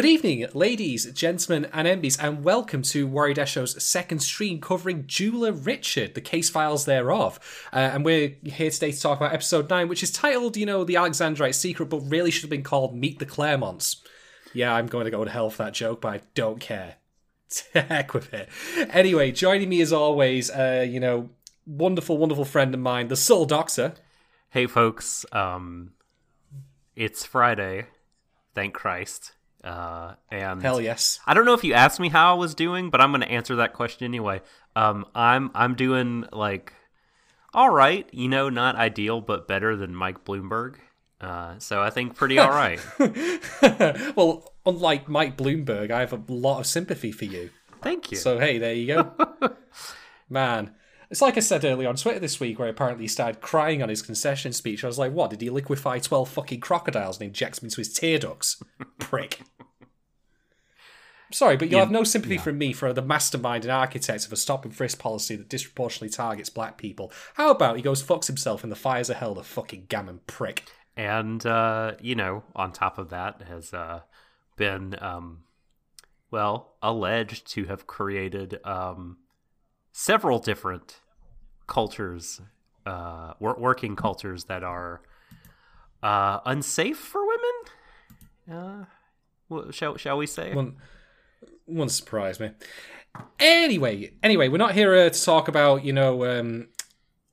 Good evening, ladies, gentlemen, and MBs, and welcome to Worried Desho's second stream covering Jeweler Richard, the case files thereof. Uh, and we're here today to talk about episode 9, which is titled, you know, The Alexandrite Secret, but really should have been called Meet the Claremonts. Yeah, I'm going to go to hell for that joke, but I don't care. To heck with it. Anyway, joining me as always, uh, you know, wonderful, wonderful friend of mine, the Soul Doctor. Hey, folks. Um, it's Friday. Thank Christ. Uh, and Hell yes. I don't know if you asked me how I was doing, but I'm going to answer that question anyway. Um, I'm I'm doing like all right, you know, not ideal, but better than Mike Bloomberg. Uh, so I think pretty all right. well, unlike Mike Bloomberg, I have a lot of sympathy for you. Thank you. So hey, there you go. Man. It's like I said earlier on Twitter this week, where apparently he started crying on his concession speech. I was like, what? Did he liquefy 12 fucking crocodiles and inject them into his tear ducts? Prick. Sorry, but you'll Yeah, have no sympathy yeah. from me for the mastermind and architect of a stop and frisk policy that disproportionately targets black people. How about he goes fucks himself in the fires of hell, the fucking gammon prick? and uh, you know, on top of that, has uh, been um, well alleged to have created um, several different cultures, uh, wor- working cultures that are uh, unsafe for women. Uh, shall shall we say? Wouldn't, wouldn't surprise me. Anyway, anyway, we're not here uh, to talk about you know, um,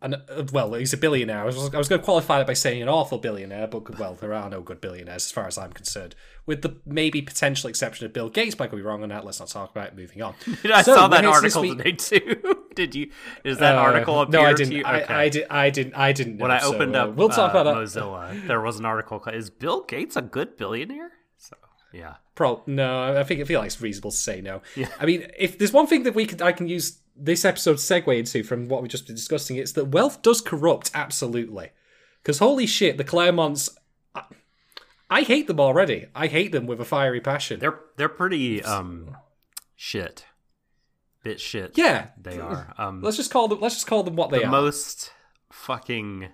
an, uh, well, he's a billionaire. I was, I was going to qualify it by saying an awful billionaire, but well, there are no good billionaires as far as I'm concerned. With the maybe potential exception of Bill Gates, but I could be wrong on that. Let's not talk about it. Moving on. I So, saw that article week- today too. Did you? Is that Uh, article appear No, I didn't. you? I, Okay. I, did, I didn't. I didn't. when know, I so, opened uh, up we'll talk uh, about. Mozilla, there was an article. called, Is Bill Gates a good billionaire? Yeah, Pro, no, I think I feel like it's reasonable to say no. I mean, if there's one thing that we could, I can use this episode segue into from what we've just been discussing, it's that wealth does corrupt absolutely. Because holy shit, the Claremonts, I, I hate them already. I hate them with a fiery passion. they're they're pretty um shit, bit shit. yeah, they are. Um, Let's just call them. Let's just call them what they the are. most fucking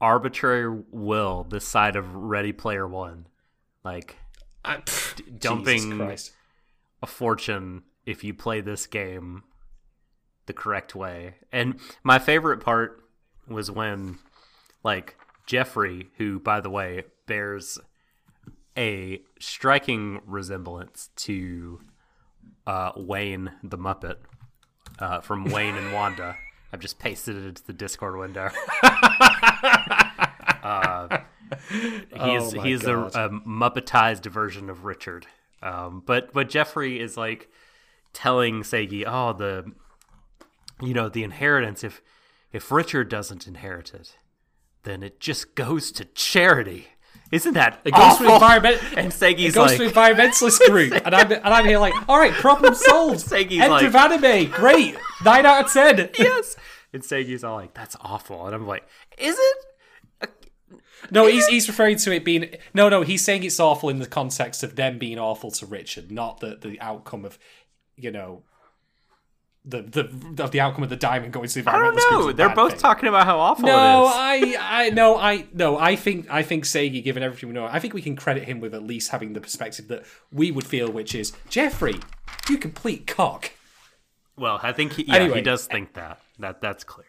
arbitrary will this side of Ready Player One, like I, pff, dumping a fortune if you play this game the correct way. And my favorite part was when, like, Jeffrey, who, by the way, bears a striking resemblance to uh, Wayne the Muppet uh, from Wayne and Wanda. I've just pasted it into the Discord window. uh, he's Oh he's a, a Muppetized version of Richard. Um, but but Jeffrey is like telling Seigi, "Oh, the you know the inheritance. If if Richard doesn't inherit it, then it just goes to charity. Isn't that It goes to environment. And Seigi's It goes like, to environmentalist group, and I'm and I'm here like, all right, problem solved. Seigi's End like- of anime, great, nine out of ten. "Yes." And Seigi's all like, "That's awful," and I'm like, "Is it?" No, he's he's referring to it being no, no. He's saying it's awful in the context of them being awful to Richard, not the the outcome of, you know, the the of the outcome of the diamond going to the I don't environmentalist group is know. They're both thing. talking about how awful No, it is. I, I, no, I, no, I think, I think Seigi, given everything we know, I think we can credit him with at least having the perspective that we would feel, which is Jeffrey, you complete cock. Well, I think he, yeah, Anyway. he does think that. That that's clear.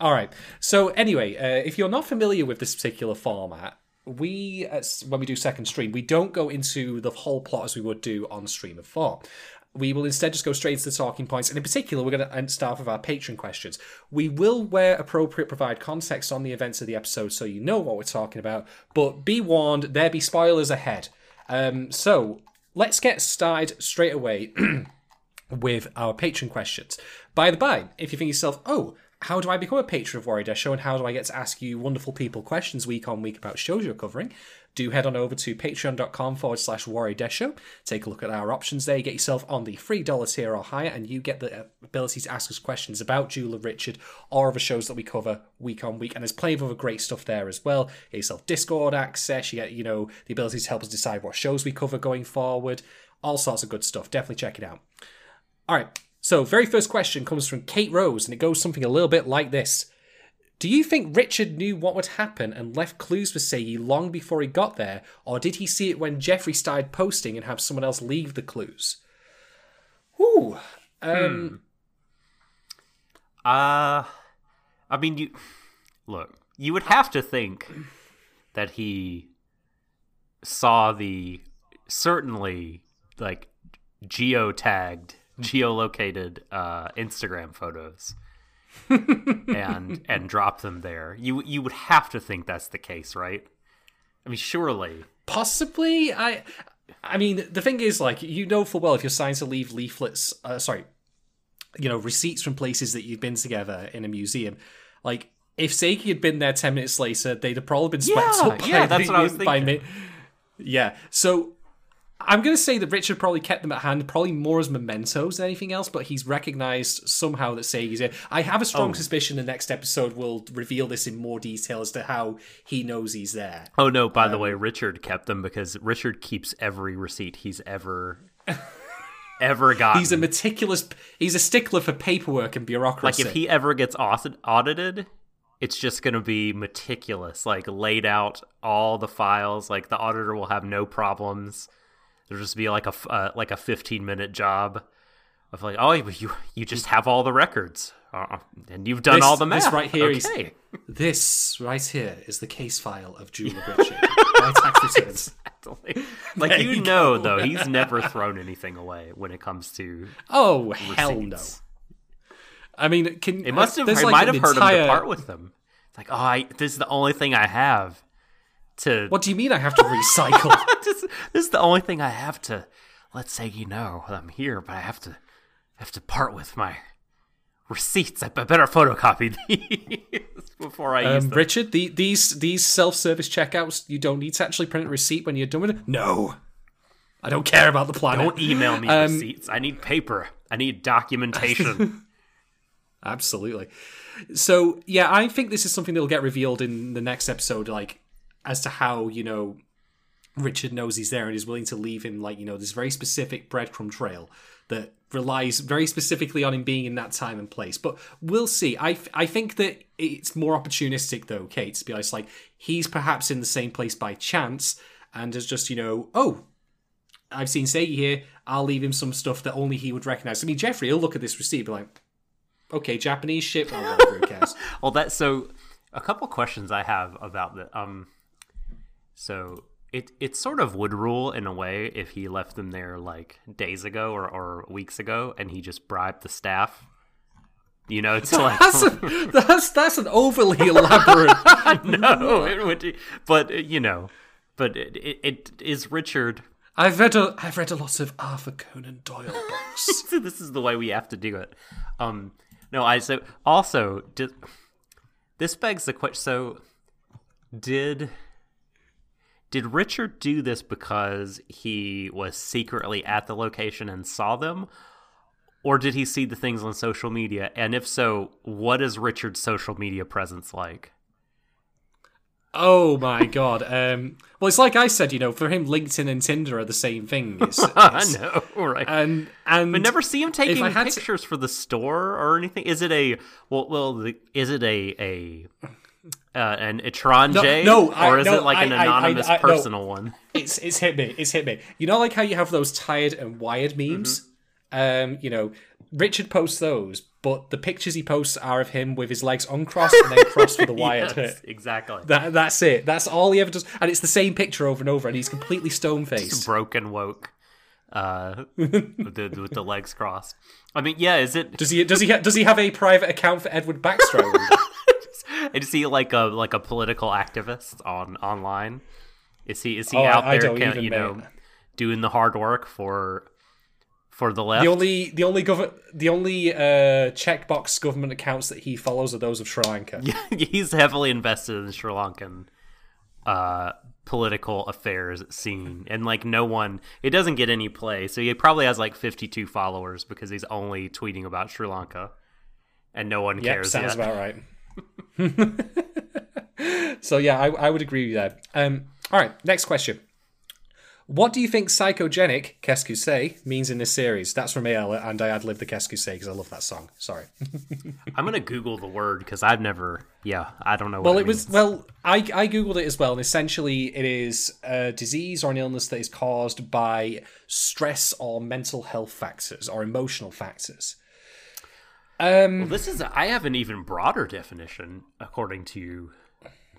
All right. So anyway, uh, if you're not familiar with this particular format, we uh, when we do second stream, we don't go into the whole plot as we would do on stream of four. We will instead just go straight into the talking points, and in particular, we're going to start with our patron questions. We will, where appropriate, provide context on the events of the episode so you know what we're talking about. But be warned, there be spoilers ahead. Um, so let's get started straight away with our patron questions. By the by, if you think yourself, oh, how do I become a patron of Warrior Death Show and how do I get to ask you wonderful people questions week on week about shows you're covering? Do head on over to patreon.com forward slash Warrior Death Show. Take a look at our options there. Get yourself on the $3 tier or higher, and you get the uh, ability to ask us questions about Jeweler Richard or other shows that we cover week on week. And there's plenty of other great stuff there as well. Get yourself Discord access. You get, you know, the ability to help us decide what shows we cover going forward. All sorts of good stuff. Definitely check it out. All right. So, very first question comes from Kate Rose, and it goes something a little bit like this Do you think Richard knew what would happen and left clues for Seigi long before he got there, or did he see it when Jeffrey started posting and have someone else leave the clues? Ooh. Um, Uh, I mean, you look. You would have to think that he saw the certainly like geotagged, geolocated uh, Instagram photos and and drop them there. You you would have to think that's the case, right? I mean, surely. Possibly. I. I mean, the thing is, like, you know full well if you're signed to leave leaflets, uh, sorry, you know, receipts from places that you've been together in a museum, like, if Seigi had been there 10 minutes later, they'd have probably been swept Yeah, up by, yeah, that's what I was thinking. mi- Yeah. So I'm going to say that Richard probably kept them at hand, probably more as mementos than anything else, but he's recognized somehow that Seigi's in. I have a strong Oh. suspicion the next episode will reveal this in more detail as to how he knows he's there. Oh no! By the um, way, Richard kept them because Richard keeps every receipt he's ever ever gotten. He's a meticulous, he's a stickler for paperwork and bureaucracy. like if he ever gets audit- audited it's just going to be meticulous like laid out all the files like the auditor will have no problems there'll just be like a uh, like a 15 minute job of like oh you you just have all the records uh, and you've done This- all the math this right here okay This right here is the case file of Julia. My tax returns. like There you, you know though he's never thrown anything away when it comes to Oh hell no! I mean, can It must have. I like might have heard him entire- to part with them. It's like, oh, I, this is the only thing I have to. What do you mean I have to recycle? this, this is the only thing I have to. Let's say you know I'm here, but I have to have to part with my receipts. I better photocopy these before I use um, them. Richard, the, these these self service checkouts, you don't need to actually print a receipt when you're done with it. No, I don't care about the planet. Don't email me Um, receipts. I need paper. I need documentation. Absolutely. So yeah, I think this is something that'll get revealed in the next episode, like as to how you know Richard knows he's there and is willing to leave him like you know this very specific breadcrumb trail that relies very specifically on him being in that time and place. But we'll see. I I think that it's more opportunistic though, Kate. To be honest, like he's perhaps in the same place by chance and has just you know oh. I've seen Seigi here. I'll leave him some stuff that only he would recognize. I mean, Jeffrey, he'll look at this receipt, and be like, okay, Japanese shit. Well, whatever, who cares? Well, that so a couple questions I have about that. um. So it it sort of would rule in a way if he left them there like days ago or, or weeks ago, and he just bribed the staff. You know, to like That's, a, that's that's an overly elaborate. no, it would, but uh, you know, but it, it, it is Richard. I've read a I've read a lot of Arthur Conan Doyle books. So this is the way we have to do it. Um, no, I so also did this begs the question. So did did Richard do this because he was secretly at the location and saw them, or did he see the things on social media? And if so, what is Richard's social media presence like? oh my god. Um, well, it's like I said, you know, for him, LinkedIn and Tinder are the same thing. It's, I know, right? And and I never see him taking had to- pictures for the store or anything. Is it a well? Well, the, is it a a uh, an étranger, no, I- or is no, it like an I- anonymous I- no. personal one? it's it's hit me. It's hit me. You know, like how you have those tired and wired memes. Mm-hmm. Um, you know, Richard posts those, but the pictures he posts are of him with his legs uncrossed and then crossed with a wired Yes, exactly. That, that's it. That's all he ever does, and it's the same picture over and over, and he's completely stone faced. Broken woke, uh, with, the, with the legs crossed. I mean, yeah. Is it? Does he? Does he? ha- Does he have a private account for Edward Baxter? Is he like a like a political activist on online? Is he is he Oh, out I there, don't can, you know, doing the hard work for for the left? the only, the only gov- the only uh, checkbox government accounts that he follows are those of Sri Lanka. he's heavily invested in the Sri Lankan uh, political affairs scene, and like no one, it doesn't get any play. So he probably has like 52 followers because he's only tweeting about Sri Lanka, and no one Yep, cares sounds yet. about right. so yeah, I, I would agree with that. Um, all right, next question. What do you think psychogenic, qu'est-ce means in this series? That's from AL, and I ad lib the qu'est-ce because I love that song. Sorry. I'm gonna Google the word because I've never. Yeah, I don't know. What Well, it, it was well. I I googled it as well, and essentially, it is a disease or an illness that is caused by stress or mental health factors or emotional factors. Um, Well, this is. I have an even broader definition according to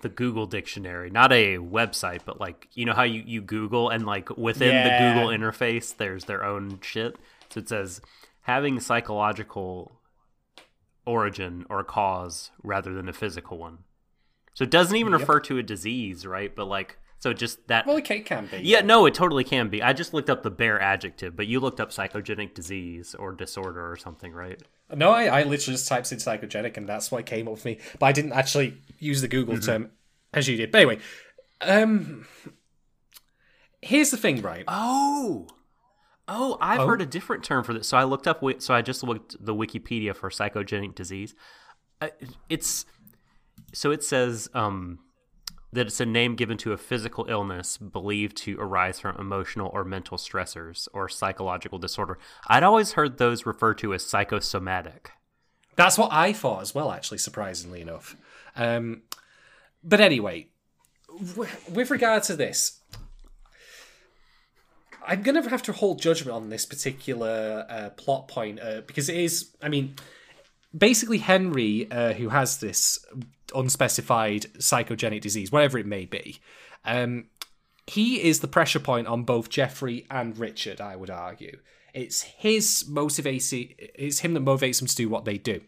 the Google dictionary, not a website, but like you know how you you Google and like within Yeah. the Google interface, there's their own shit. So it says having psychological origin or cause rather than a physical one. So it doesn't even refer to a disease, right? But like, so just that. well, it can be. yeah, no, it totally can be. I just looked up the bare adjective, but you looked up psychogenic disease or disorder or something, right? No, I, I literally just typed in psychogenic, and that's what came up with me. But I didn't actually use the Google term as you did. But anyway, um, here's the thing, right? Oh, oh, I've heard a different term for this. So I looked up. So I just looked the Wikipedia for psychogenic disease. Uh, It's so it says um, that it's a name given to a physical illness believed to arise from emotional or mental stressors or psychological disorder. I'd always heard those referred to as psychosomatic. That's what I thought as well, actually, surprisingly enough. Um, but anyway, w- with regard to this, I'm going to have to hold judgment on this particular uh, plot point uh, because it is, I mean, basically Henry, uh, who has this unspecified psychogenic disease, whatever it may be, um, he is the pressure point on both Jeffrey and Richard. I would argue it's his motivation. It's him that motivates them to do what they do.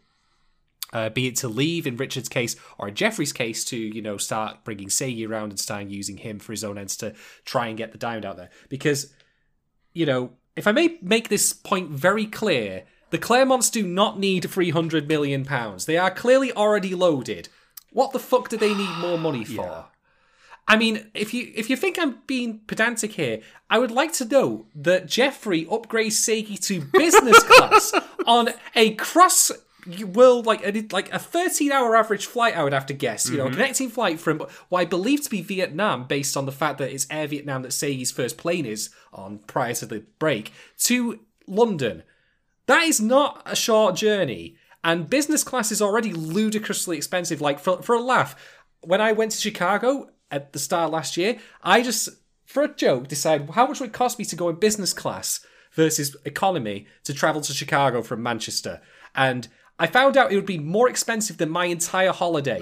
Uh, be it to leave in Richard's case or in Jeffrey's case to you know start bringing Seigi around and start using him for his own ends to try and get the diamond out there because you know if I may make this point very clear the Claremonts do not need 300 million pounds they are clearly already loaded what the fuck do they need more money for I mean, if you if you think I'm being pedantic here, I would like to know that Jeffrey upgrades Seigi to business class on a cross world like a, like a 13 hour average flight. I would have to guess. You know, a connecting flight from what I believe to be Vietnam, based on the fact that it's Air Vietnam that Seigi's first plane is on prior to the break to London. That is not a short journey. And business class is already ludicrously expensive. Like, for, for a laugh, when I went to Chicago at the start last year, I just, for a joke, decided how much would it cost me to go in business class versus economy to travel to Chicago from Manchester. And I found out it would be more expensive than my entire holiday,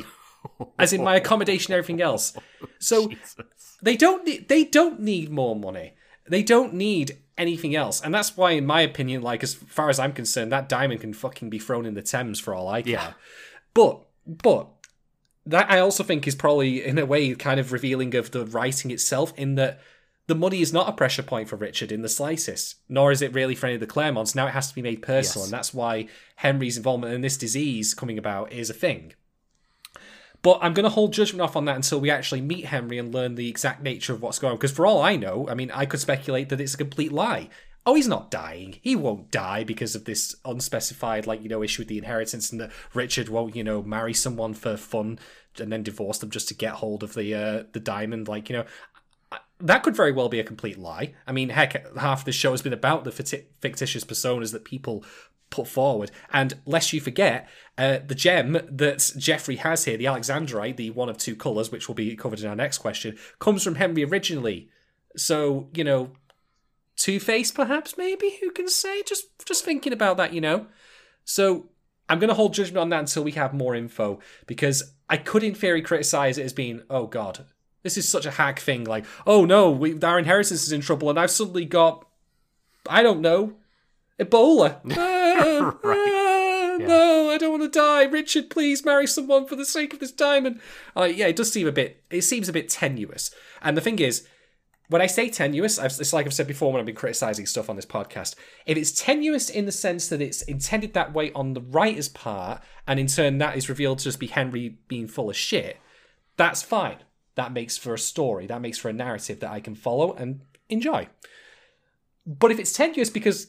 as in my accommodation and everything else. So they don't need they don't need more money. They don't need anything else. And that's why, in my opinion, like as far as I'm concerned, that diamond can fucking be thrown in the Thames for all I care. Yeah. But but that I also think is probably in a way kind of revealing of the writing itself in that the money is not a pressure point for Richard in the slightest, nor is it really for any of the Claremonts. Now it has to be made personal, Yes. and that's why Henry's involvement in this disease coming about is a thing. But I'm going to hold judgment off on that until we actually meet Henry and learn the exact nature of what's going on. Because for all I know, I mean, I could speculate that it's a complete lie. Oh, he's not dying. He won't die because of this unspecified, like, you know, issue with the inheritance and that Richard won't, you know, marry someone for fun and then divorce them just to get hold of the uh, the diamond. Like, you know, that could very well be a complete lie. I mean, heck, half the show has been about the fictitious personas that people put forward. And lest you forget, uh, the gem that Jeffrey has here, the Alexandrite, the one of two colours, which will be covered in our next question, comes from Henry originally. So, you know, Two Face, perhaps, maybe, who can say? Just, just thinking about that, you know. So, I'm going to hold judgment on that until we have more info, because I could, in theory, criticize it as being, oh god, this is such a hack thing. Like, oh no, we, our inheritance is in trouble, and I've suddenly got, I don't know, Ebola. Ah, ah, No, I don't want to die. Richard, please marry someone for the sake of this diamond. Uh, yeah, it does seem a bit. It seems a bit tenuous. And the thing is, when I say tenuous, I've, it's like I've said before when I've been criticizing stuff on this podcast. If it's tenuous in the sense that it's intended that way on the writer's part, and in turn that is revealed to just be Henry being full of shit, that's fine. That makes for a story. That makes for a narrative that I can follow and enjoy. But if it's tenuous because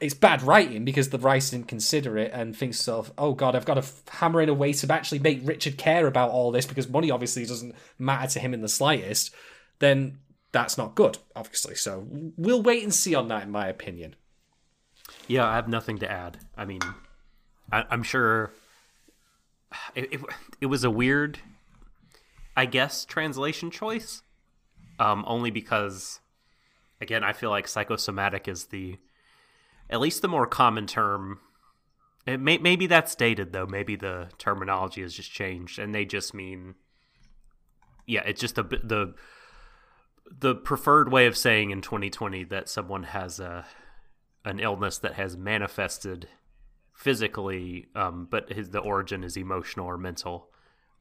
it's bad writing because the writer didn't consider it and thinks of, oh god, I've got to hammer in a way to actually make Richard care about all this because money obviously doesn't matter to him in the slightest, then that's not good, obviously. So we'll wait and see on that, in my opinion. Yeah, I have nothing to add. I mean, I, am sure it, it, it was a weird, I guess, translation choice. Um, only because, again, I feel like psychosomatic is the, at least the more common term. It may, maybe that's dated though. Maybe the terminology has just changed, and they just mean, yeah, it's just a the the preferred way of saying in 2020 that someone has a an illness that has manifested physically, um, but his, the origin is emotional or mental.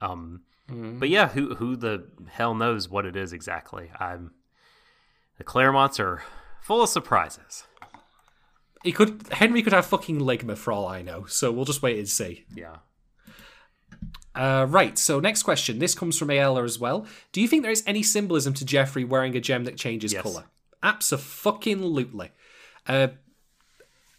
Um, mm-hmm. But yeah, who who the hell knows what it is exactly? I'm the Claremonts are full of surprises. He could Henry could have fucking ligma for all I know, so we'll just wait and see. Yeah. Uh, right, so next question. This comes from Ayala as well. Do you think there is any symbolism to Jeffrey wearing a gem that changes yes. colour? Absolutely. Uh,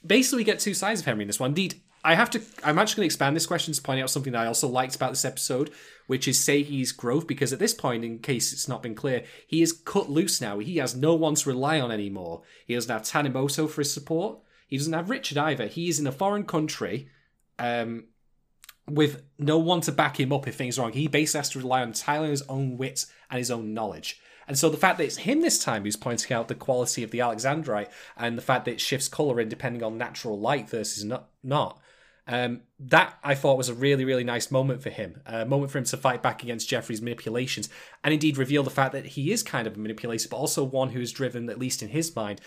basically, we get two sides of Henry in this one. Indeed, I have to. I'm actually going to expand this question to point out something that I also liked about this episode, which is Seigi's growth. Because at this point, in case it's not been clear, he is cut loose now. He has no one to rely on anymore. He has now Tanimoto for his support. He doesn't have Richard either. He is in a foreign country. Um, with no one to back him up if things are wrong. He basically has to rely entirely on his own wits and his own knowledge. And so the fact that it's him this time who's pointing out the quality of the Alexandrite and the fact that it shifts colour in depending on natural light versus not, not um, that I thought was a really, really nice moment for him. A moment for him to fight back against Jeffrey's manipulations and indeed reveal the fact that he is kind of a manipulator, but also one who is driven, at least in his mind,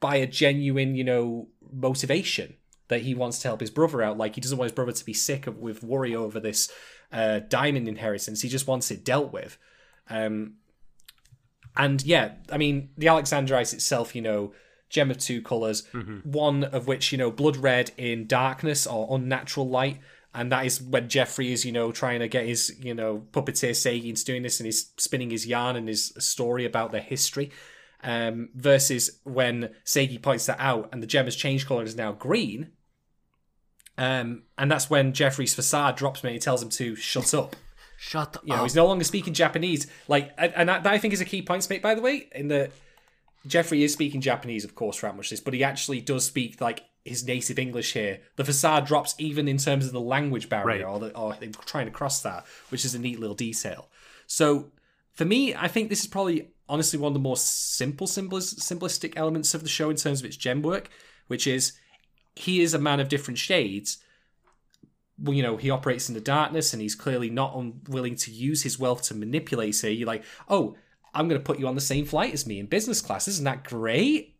by a genuine, you know, motivation that he wants to help his brother out. Like he doesn't want his brother to be sick of, with worry over this uh, diamond inheritance. He just wants it dealt with. Um, and yeah, I mean the Alexandrite itself, you know, gem of two colors, mm-hmm. one of which you know blood red in darkness or unnatural light. And that is when Jeffrey is, you know, trying to get his, you know, puppeteer into doing this and he's spinning his yarn and his story about their history. Um, versus when Seigi points that out and the gem has changed color and is now green, um, and that's when Jeffrey's facade drops me and he tells him to shut up. shut up. you know, he's no longer speaking Japanese. Like, and that, that I think is a key point to make, by the way, in that Jeffrey is speaking Japanese, of course, throughout much of this, but he actually does speak like his native English here. The facade drops even in terms of the language barrier, right. or, the, or they're trying to cross that, which is a neat little detail. So, for me, I think this is probably honestly one of the more simple, simplest, simplistic elements of the show in terms of its gem work, which is he is a man of different shades. Well, you know, he operates in the darkness and he's clearly not unwilling to use his wealth to manipulate it. You're like, oh, I'm going to put you on the same flight as me in business class. Isn't that great?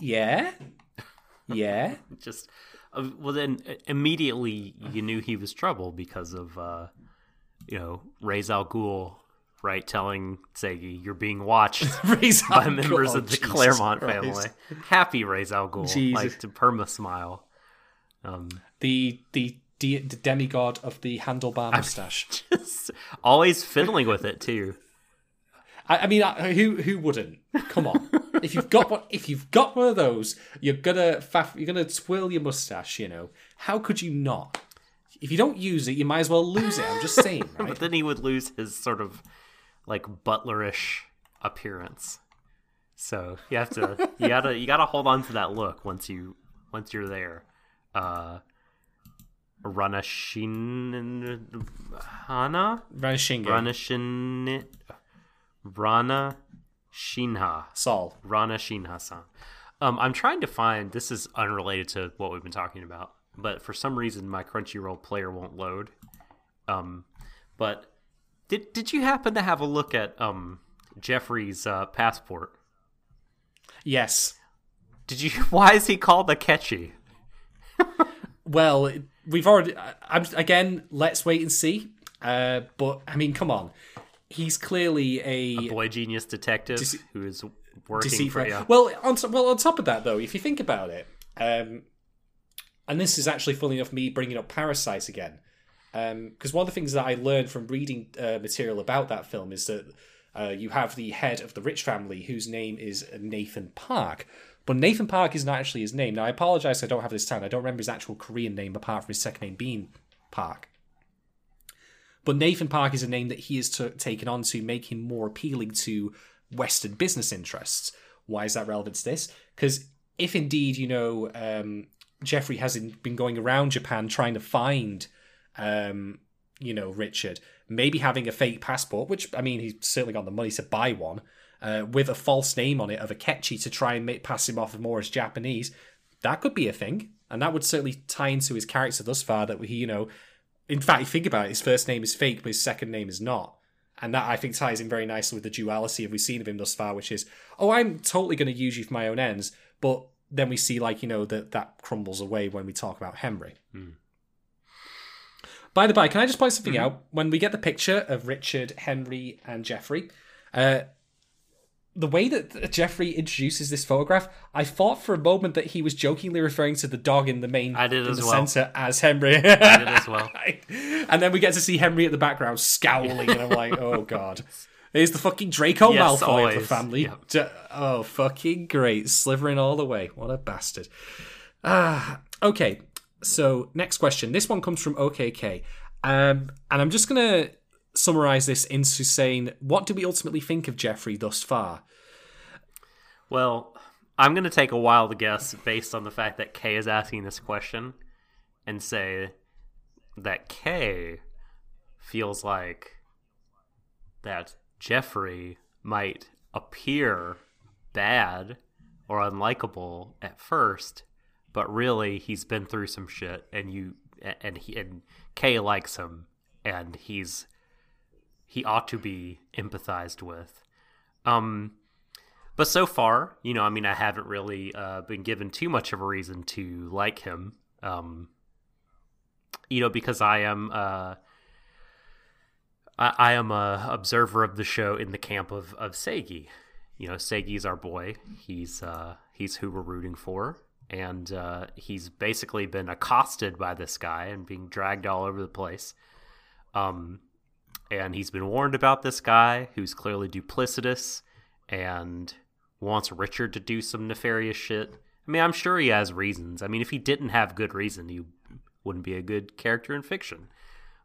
Yeah. Yeah. Just, uh, well, then uh, immediately you knew he was trouble because of, uh, you know, Ra's al Ghul right? Telling Seigi you're being watched by members of the Jesus Claremont Christ. family. Happy Ra's al Ghul, like to perma smile. Um, the the the demigod of the handlebar mustache, just always fiddling with it too. I, I mean, who who wouldn't? Come on, if you've got one, if you've got one of those, you're gonna faff, you're gonna twirl your mustache. You know, how could you not? If you don't use it, you might as well lose it. I'm just saying, right? but then he would lose his sort of like butlerish appearance. So you have to you gotta you gotta hold on to that look once you once you're there. Uh Ranashin Hana? Ranashinge. Ranashin Rana Shinha. Saul. Rana Shinha san. Um, I'm trying to find this is unrelated to what we've been talking about, but for some reason my Crunchyroll player won't load. Um, but did did you happen to have a look at um Jeffrey's uh, passport? Yes. Did you? Why is he called the catchy? well, we've already. I'm again. Let's wait and see. Uh, but I mean, come on. He's clearly a, a boy genius detective dece- who is working for you. Well, on well on top of that though, if you think about it, um, and this is actually funny enough me bringing up parasites again because um, one of the things that I learned from reading uh, material about that film is that uh, you have the head of the rich family whose name is Nathan Park. But Nathan Park is not actually his name. Now, I apologize I don't have this down. I don't remember his actual Korean name apart from his second name being Park. But Nathan Park is a name that he has t- taken on to make him more appealing to Western business interests. Why is that relevant to this? Because if indeed, you know, um, Jeffrey has been going around Japan trying to find, um, you know, Richard, maybe having a fake passport, which, I mean, he's certainly got the money to buy one, uh, with a false name on it of a Akechi to try and make, pass him off more as Japanese, that could be a thing. And that would certainly tie into his character thus far that he, you know, in fact, you think about it, his first name is fake, but his second name is not. And that I think ties in very nicely with the duality of we've seen of him thus far, which is, oh, I'm totally going to use you for my own ends, but then we see like you know that that crumbles away when we talk about Henry. Mm. By the by, can I just point something mm-hmm. out? When we get the picture of Richard, Henry, and Jeffrey, uh, the way that Jeffrey introduces this photograph, I thought for a moment that he was jokingly referring to the dog in the main I did in as the well. center as Henry. I did as well. and then we get to see Henry at the background scowling, and I'm like, oh god. He's the fucking Draco Yes, Malfoy always. of the family. Yep. D- Oh, fucking great. Slithering all the way. What a bastard. Ah, okay. So, next question. This one comes from OKK. Um, and I'm just going to summarize this into saying, what do we ultimately think of Jeffrey thus far? Well, I'm going to take a wild guess based on the fact that Kay is asking this question and say that Kay feels like that Jeffrey might appear bad or unlikable at first, but really he's been through some shit and you and he and Kay likes him and he's he ought to be empathized with. Um but so far, you know, I mean, I haven't really uh, been given too much of a reason to like him. Um, you know, because I am, uh, I, I am a observer of the show in the camp of of Seigi. You know, Seigi's our boy. He's uh, he's who we're rooting for, and uh, he's basically been accosted by this guy and being dragged all over the place. Um, and he's been warned about this guy who's clearly duplicitous and wants Richard to do some nefarious shit. I mean, I'm sure he has reasons. I mean, if he didn't have good reason, he wouldn't be a good character in fiction.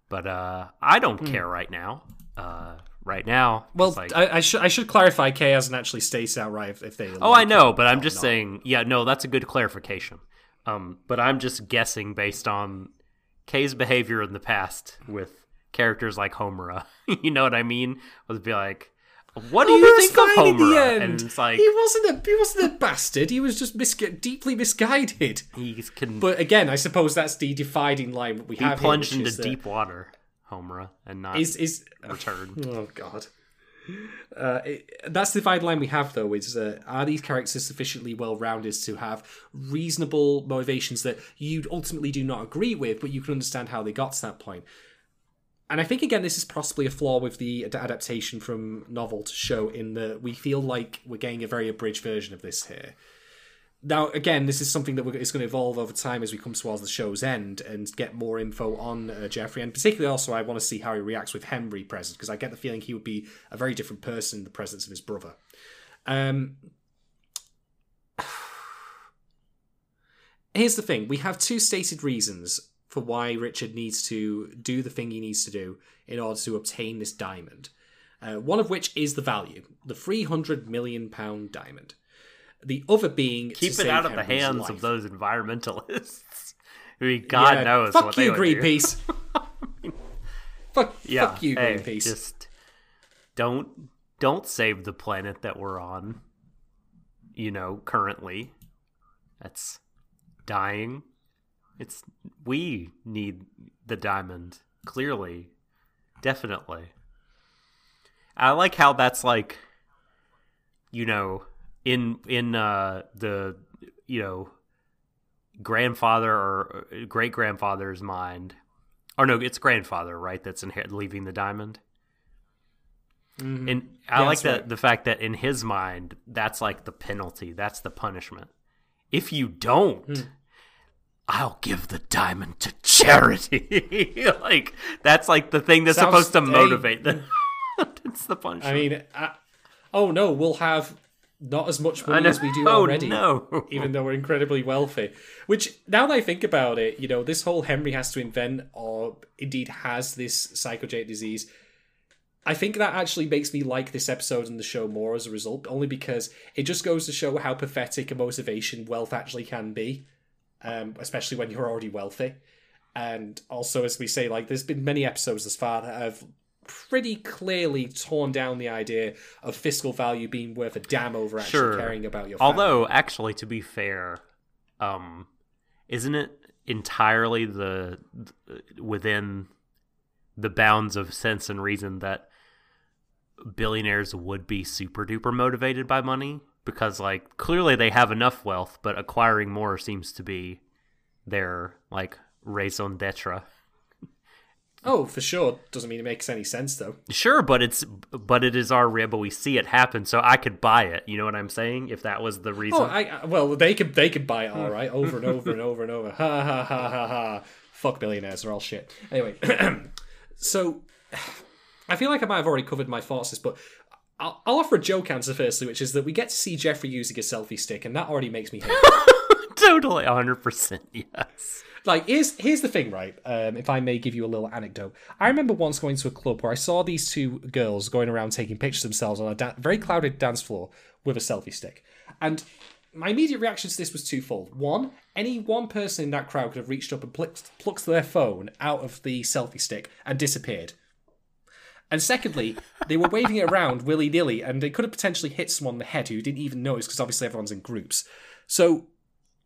But uh, I don't care right now. Uh, right now, Well, like, I, I should I should clarify. K hasn't actually stated outright if, if they. oh, I know, but I'm just saying. Yeah, no, that's a good clarification. Um, but I'm just guessing based on K's behavior in the past with characters like Homura. you know what I mean? Would be like, what do you think of fine in the Homura? And it's like he wasn't a he wasn't a bastard. He was just misgu- deeply misguided. He's can But again, I suppose that's the dividing line that we be have plunged here, into deep water, Homura, and not Is is return. oh god. Uh, it, that's the fine line we have, though. Is uh, are these characters sufficiently well rounded to have reasonable motivations that you ultimately do not agree with, but you can understand how they got to that point? And I think again, this is possibly a flaw with the adaptation from novel to show, in that we feel like we're getting a very abridged version of this here. Now, again, this is something that is going to evolve over time as we come towards the show's end and get more info on uh, Jeffrey. And particularly, also, I want to see how he reacts with Henry present because I get the feeling he would be a very different person in the presence of his brother. Um, here's the thing: we have two stated reasons for why Richard needs to do the thing he needs to do in order to obtain this diamond. Uh, one of which is the value, the three hundred million pound diamond. The other being Keep it out of the hands life. of those environmentalists. I mean, God Yeah, knows Fuck what you, they. Greenpeace. fuck, Yeah, fuck you, hey, Greenpeace. Just don't don't save the planet that we're on. You know, currently, that's dying. It's we need the diamond. Clearly, definitely. I like how that's like, you know, in in uh, the you know grandfather or great grandfather's mind or no, it's grandfather, right? That's inher- leaving the diamond. And I Mm-hmm. Yeah, like that right. the fact that in his mind, that's like the penalty. That's the punishment. If you don't, Hmm. I'll give the diamond to charity. like that's like the thing that's Sounds- supposed to motivate them. it's the punishment. I mean, uh, oh no, we'll have not as much money as we do oh, already. no. even though we're incredibly wealthy. Which, now that I think about it, you know, this whole Henry has to invent or indeed has this psychogenic disease. I think that actually makes me like this episode and the show more as a result, only because it just goes to show how pathetic a motivation wealth actually can be, um, especially when you're already wealthy. And also, as we say, like there's been many episodes thus far that have pretty clearly torn down the idea of fiscal value being worth a damn over actually Sure. caring about your family. Although, actually, to be fair, um, isn't it entirely the within the bounds of sense and reason that billionaires would be super duper motivated by money? Because, like, clearly they have enough wealth, but acquiring more seems to be their like raison d'etre. Oh, for sure. Doesn't mean it makes any sense though. Sure, but it's but it is our rib, but we see it happen, so I could buy it. You know what I'm saying? If that was the oh, reason. Oh, I I- well, they could they could buy it hmm. all right over and over and over and over. Ha ha ha ha ha. Fuck billionaires, they're all shit. Anyway, so I feel like I might have already covered my this, but I'll, I'll offer a joke answer firstly, which is that we get to see Jeffrey using a selfie stick, and that already makes me totally, hundred percent, yes. Like here's here's the thing right um, if i may give you a little anecdote. I remember once going to a club where i saw these two girls going around taking pictures of themselves on a da- very crowded dance floor with a selfie stick. And my immediate reaction to this was twofold. One any one person in that crowd could have reached up and plucked, plucked their phone out of the selfie stick and disappeared. And secondly, they were waving it around willy nilly, and they could have potentially hit someone in the head who didn't even notice because obviously everyone's in groups. So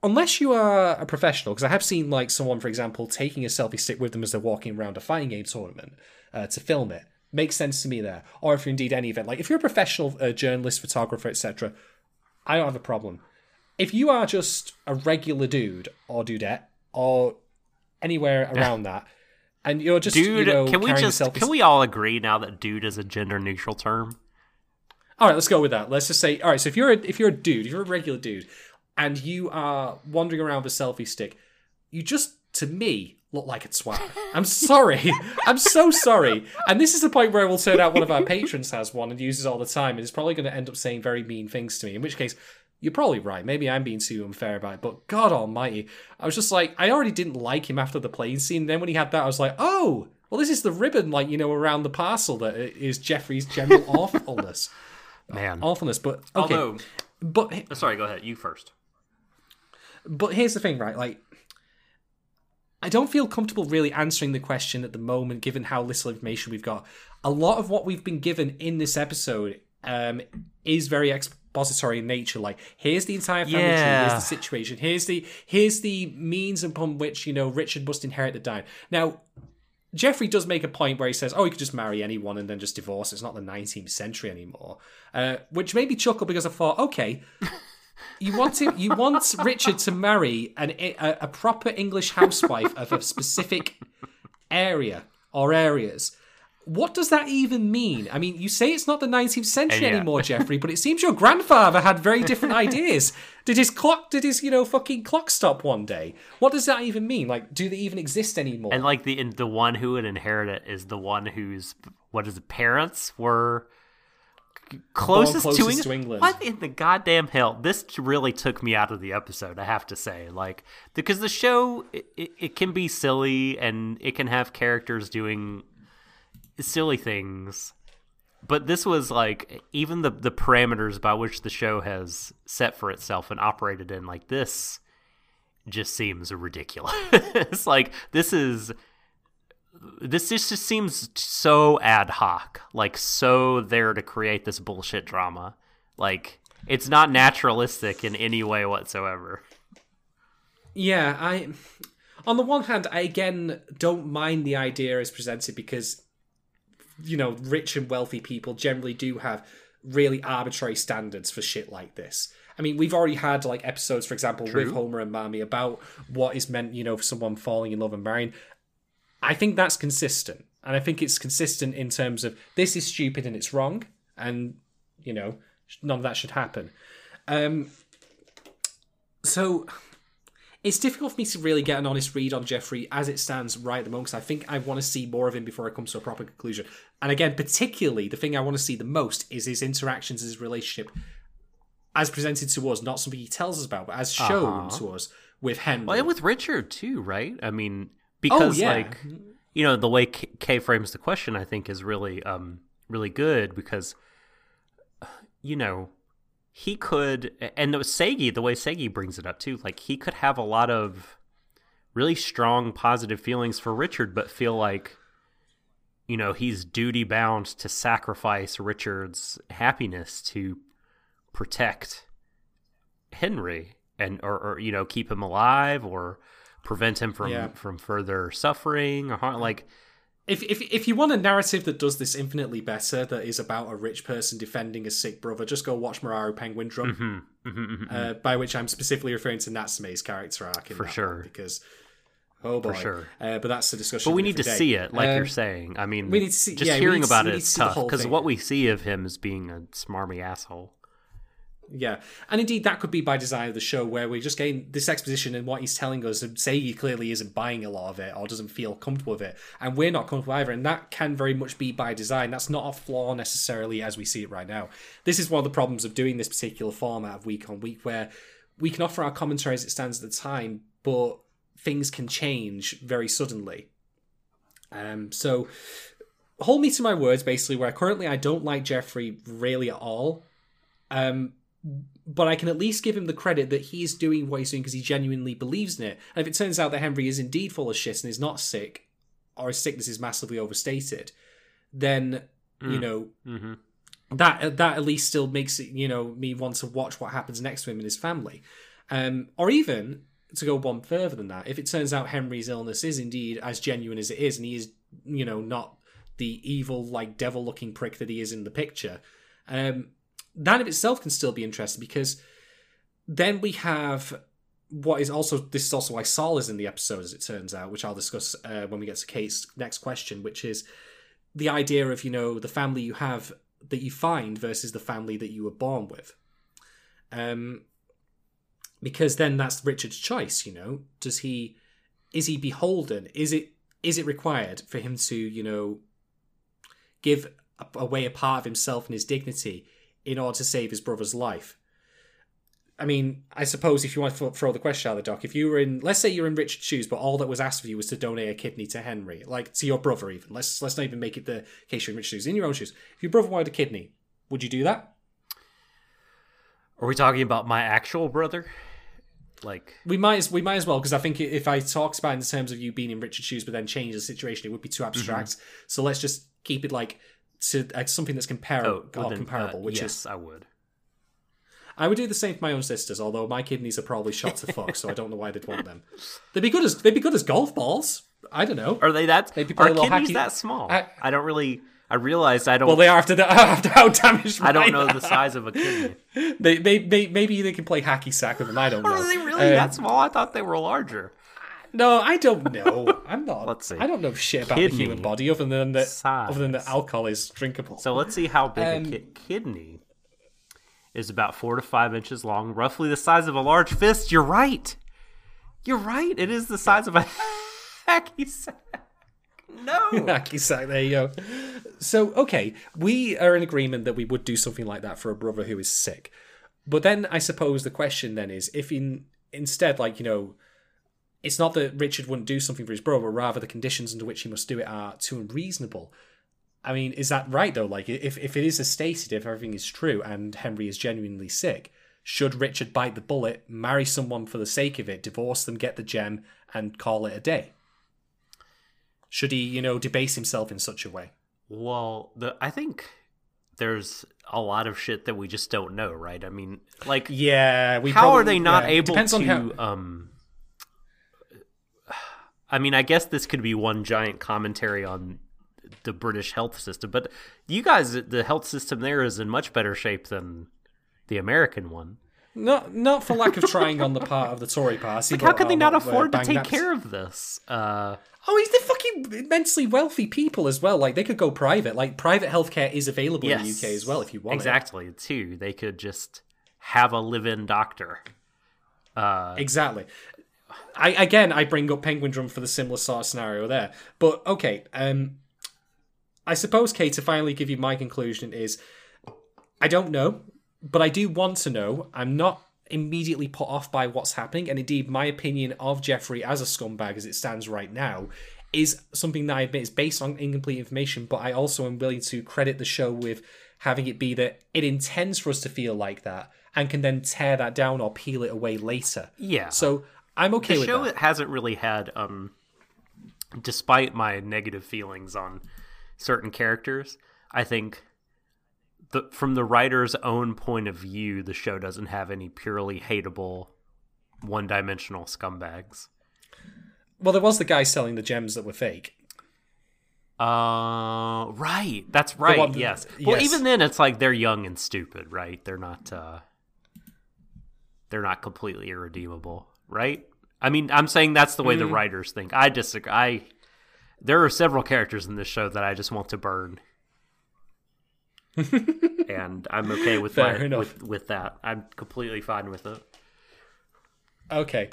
unless you are a professional, because I have seen like someone, for example, taking a selfie stick with them as they're walking around a fighting game tournament uh, to film it, makes sense to me there. Or if you're indeed any event, like if you're a professional uh, journalist, photographer, etc., I don't have a problem. If you are just a regular dude or dudette or anywhere around that, and you're just Dude, you know, can we just selfie can we all agree now that dude is a gender neutral term? All right, let's go with that. Let's just say, all right. So if you're a, if you're a dude, if you're a regular dude, and you are wandering around with a selfie stick, you just, to me, look like a twat. I'm sorry. I'm so sorry. And this is the point where it will turn out one of our patrons has one and uses it all the time, and is probably going to end up saying very mean things to me. In which case, you're probably right. Maybe I'm being too unfair about it. But God Almighty, I was just like, I already didn't like him after the plane scene. Then when he had that, I was like, oh. Well, this is the ribbon, like you know, around the parcel that is Jeffrey's general awfulness, Man. awfulness. But okay, Although, but oh, sorry, go ahead. You first. But here's the thing, right? Like, I don't feel comfortable really answering the question at the moment, given how little information we've got. A lot of what we've been given in this episode um, is very expository in nature. Like, here's the entire family tree, here's the situation, here's the here's the means upon which you know Richard must inherit the dime. Now, Jeffrey does make a point where he says, "Oh, you could just marry anyone and then just divorce. It's not the 19th century anymore," uh, which made me chuckle because I thought, okay. You want to, you want Richard to marry an, a, a proper English housewife of a specific area or areas. What does that even mean? I mean, you say it's not the 19th century Yeah. anymore, Jeffrey, but it seems your grandfather had very different ideas. Did his clock, did his, you know, fucking clock stop one day? What does that even mean? Like, do they even exist anymore? And like the the one who would inherit it is the one whose what is it, parents were closest, closest to, Eng- to England. What in the goddamn hell? This really took me out of the episode. I have to say, like because the show it, it, can be silly and it can have characters doing silly things. But this was like even the the parameters by which the show has set for itself and operated in like this just seems ridiculous. it's like this is this just, just seems so ad hoc, like so there to create this bullshit drama. Like it's not naturalistic in any way whatsoever. Yeah, I. On the one hand, I again don't mind the idea as presented because, you know, rich and wealthy people generally do have really arbitrary standards for shit like this. I mean, we've already had like episodes, for example, with Homer and Marmy about what is meant, you know, for someone falling in love and marrying. I think that's consistent, and I think it's consistent in terms of this is stupid and it's wrong, and you know, none of that should happen. Um, so it's difficult for me to really get an honest read on Jeffrey as it stands right at the moment because I think I want to see more of him before I come to a proper conclusion. And again, particularly the thing I want to see the most is his interactions, his relationship, as presented to us, not something he tells us about, but as shown Uh-huh. to us with Henry. Well, and with Richard too, right? I mean, because yeah. like you know the way K-, K frames the question, I think is really um really good because you know he could and Seigi, the way Seigi brings it up too like he could have a lot of really strong positive feelings for Richard but feel like you know he's duty bound to sacrifice Richard's happiness to protect Henry and or, or you know keep him alive or prevent him from Yeah. from further suffering or harm. like if, if if you want a narrative that does this infinitely better, that is about a rich person defending a sick brother, just go watch Mawaru Penguin Drum. Mm-hmm, Uh, by which I'm specifically referring to Natsume's character arc in For that sure. one, because oh boy, sure. Uh, but that's the discussion. But we need to today. see it, like you're Um, saying. I mean, we need to see- just yeah, we hearing need about we it need to is see the tough because what we see of him is being a smarmy asshole. Yeah, and indeed that could be by design of the show, where we're just getting this exposition and what he's telling us. And Seigi clearly isn't buying a lot of it or doesn't feel comfortable with it, and we're not comfortable either. And that can very much be by design. That's not a flaw necessarily as we see it right now. This is one of the problems of doing this particular format of week on week, where we can offer our commentary as it stands at the time, but things can change very suddenly. Um, so hold me to my words, basically, where currently I don't like Jeffrey really at all. Um, but I can at least give him the credit that he's doing what he's doing because he genuinely believes in it. And if it turns out that Henry is indeed full of shit and is not sick, or his sickness is massively overstated, then you know Mm-hmm. that that at least still makes it you know me want to watch what happens next to him and his family, um, or even to go one further than that. If it turns out Henry's illness is indeed as genuine as it is, and he is you know not the evil like devil looking prick that he is in the picture, um, that of itself can still be interesting because then we have what is also this is also why Saul is in the episode as it turns out, which I'll discuss uh, when we get to Kate's next question, which is the idea of you know the family you have that you find versus the family that you were born with. Um, because then that's Richard's choice. You know, does he is he beholden? Is it is it required for him to you know give away a part of himself and his dignity in order to save his brother's life? I mean, I suppose if you want to throw the question out of the dock, if you were in, let's say you're in Richard's shoes, but all that was asked of you was to donate a kidney to Henry, like to your brother, even. Let's let's not even make it the case you're in Richard's shoes. In your own shoes, if your brother wanted a kidney, would you do that? Are we talking about my actual brother? Like, We might as we might as well because I think if I talked about it in terms of you being in Richard's shoes, but then change the situation, it would be too abstract. Mm-hmm. So let's just keep it like to uh, something that's comparable oh, well then, comparable, uh, which yes, is I would. I would do the same for my own sisters, although my kidneys are probably shot to fuck, so I don't know why they'd want them. They'd be good as they'd be good as golf balls. I don't know. Are they that? Are kidneys hacky- that small? I- I, don't really. I realized I don't. Well, they are after the, after how damaged. I don't know the size of a kidney. They, they, they, maybe they can play hacky sack with them. I don't know. Are they really Um, that small? I thought they were larger. No, I don't know. I'm not. Let's see. I don't know shit about the human body other than that. size. Other than that alcohol is drinkable. So let's see how big Um, a ki- kidney is. About four to five inches long, roughly the size of a large fist. You're right. You're right. It is the size of a hacky sack. No. Hacky sack. There you go. So okay, we are in agreement that we would do something like that for a brother who is sick. But then I suppose the question then is if in instead, like you know, it's not that Richard wouldn't do something for his brother, but rather the conditions under which he must do it are too unreasonable. I mean, is that right though? Like, if if it is as stated, if everything is true, and Henry is genuinely sick, should Richard bite the bullet, marry someone for the sake of it, divorce them, get the gem, and call it a day? Should he, you know, debase himself in such a way? Well, the I think there's a lot of shit that we just don't know, right? I mean, like Yeah, we. how probably- are they not yeah, able depends to on how. um I mean, I guess this could be one giant commentary on the British health system, but you guys the health system there is in much better shape than the American one. Not not for lack of trying on the part of the Tory party. Like, how can they not afford to take care of this? Uh, Oh, he's the fucking immensely wealthy people as well. Like they could go private. Like private healthcare is available in the UK as well if you want exactly. Too, they could just have a live-in doctor. Uh. Exactly. I again I bring up Penguin Drum for the similar sort of scenario there. But okay, um I suppose Kate to finally give you my conclusion is I don't know, but I do want to know. I'm not immediately put off by what's happening, and indeed my opinion of Jeffrey as a scumbag as it stands right now is something that I admit is based on incomplete information, but I also am willing to credit the show with having it be that it intends for us to feel like that and can then tear that down or peel it away later. Yeah. So I'm okay the with show that. hasn't really had um despite my negative feelings on certain characters i think the from the writer's own point of view the show doesn't have any purely hateable one-dimensional scumbags Well, there was the guy selling the gems that were fake. uh right that's right one- yes well yes. even then it's like they're young and stupid right they're not uh they're not completely irredeemable right i mean i'm saying that's the way Mm. the writers think i disagree i there are several characters in this show that i just want to burn and i'm okay with my, with with that i'm completely fine with it Okay.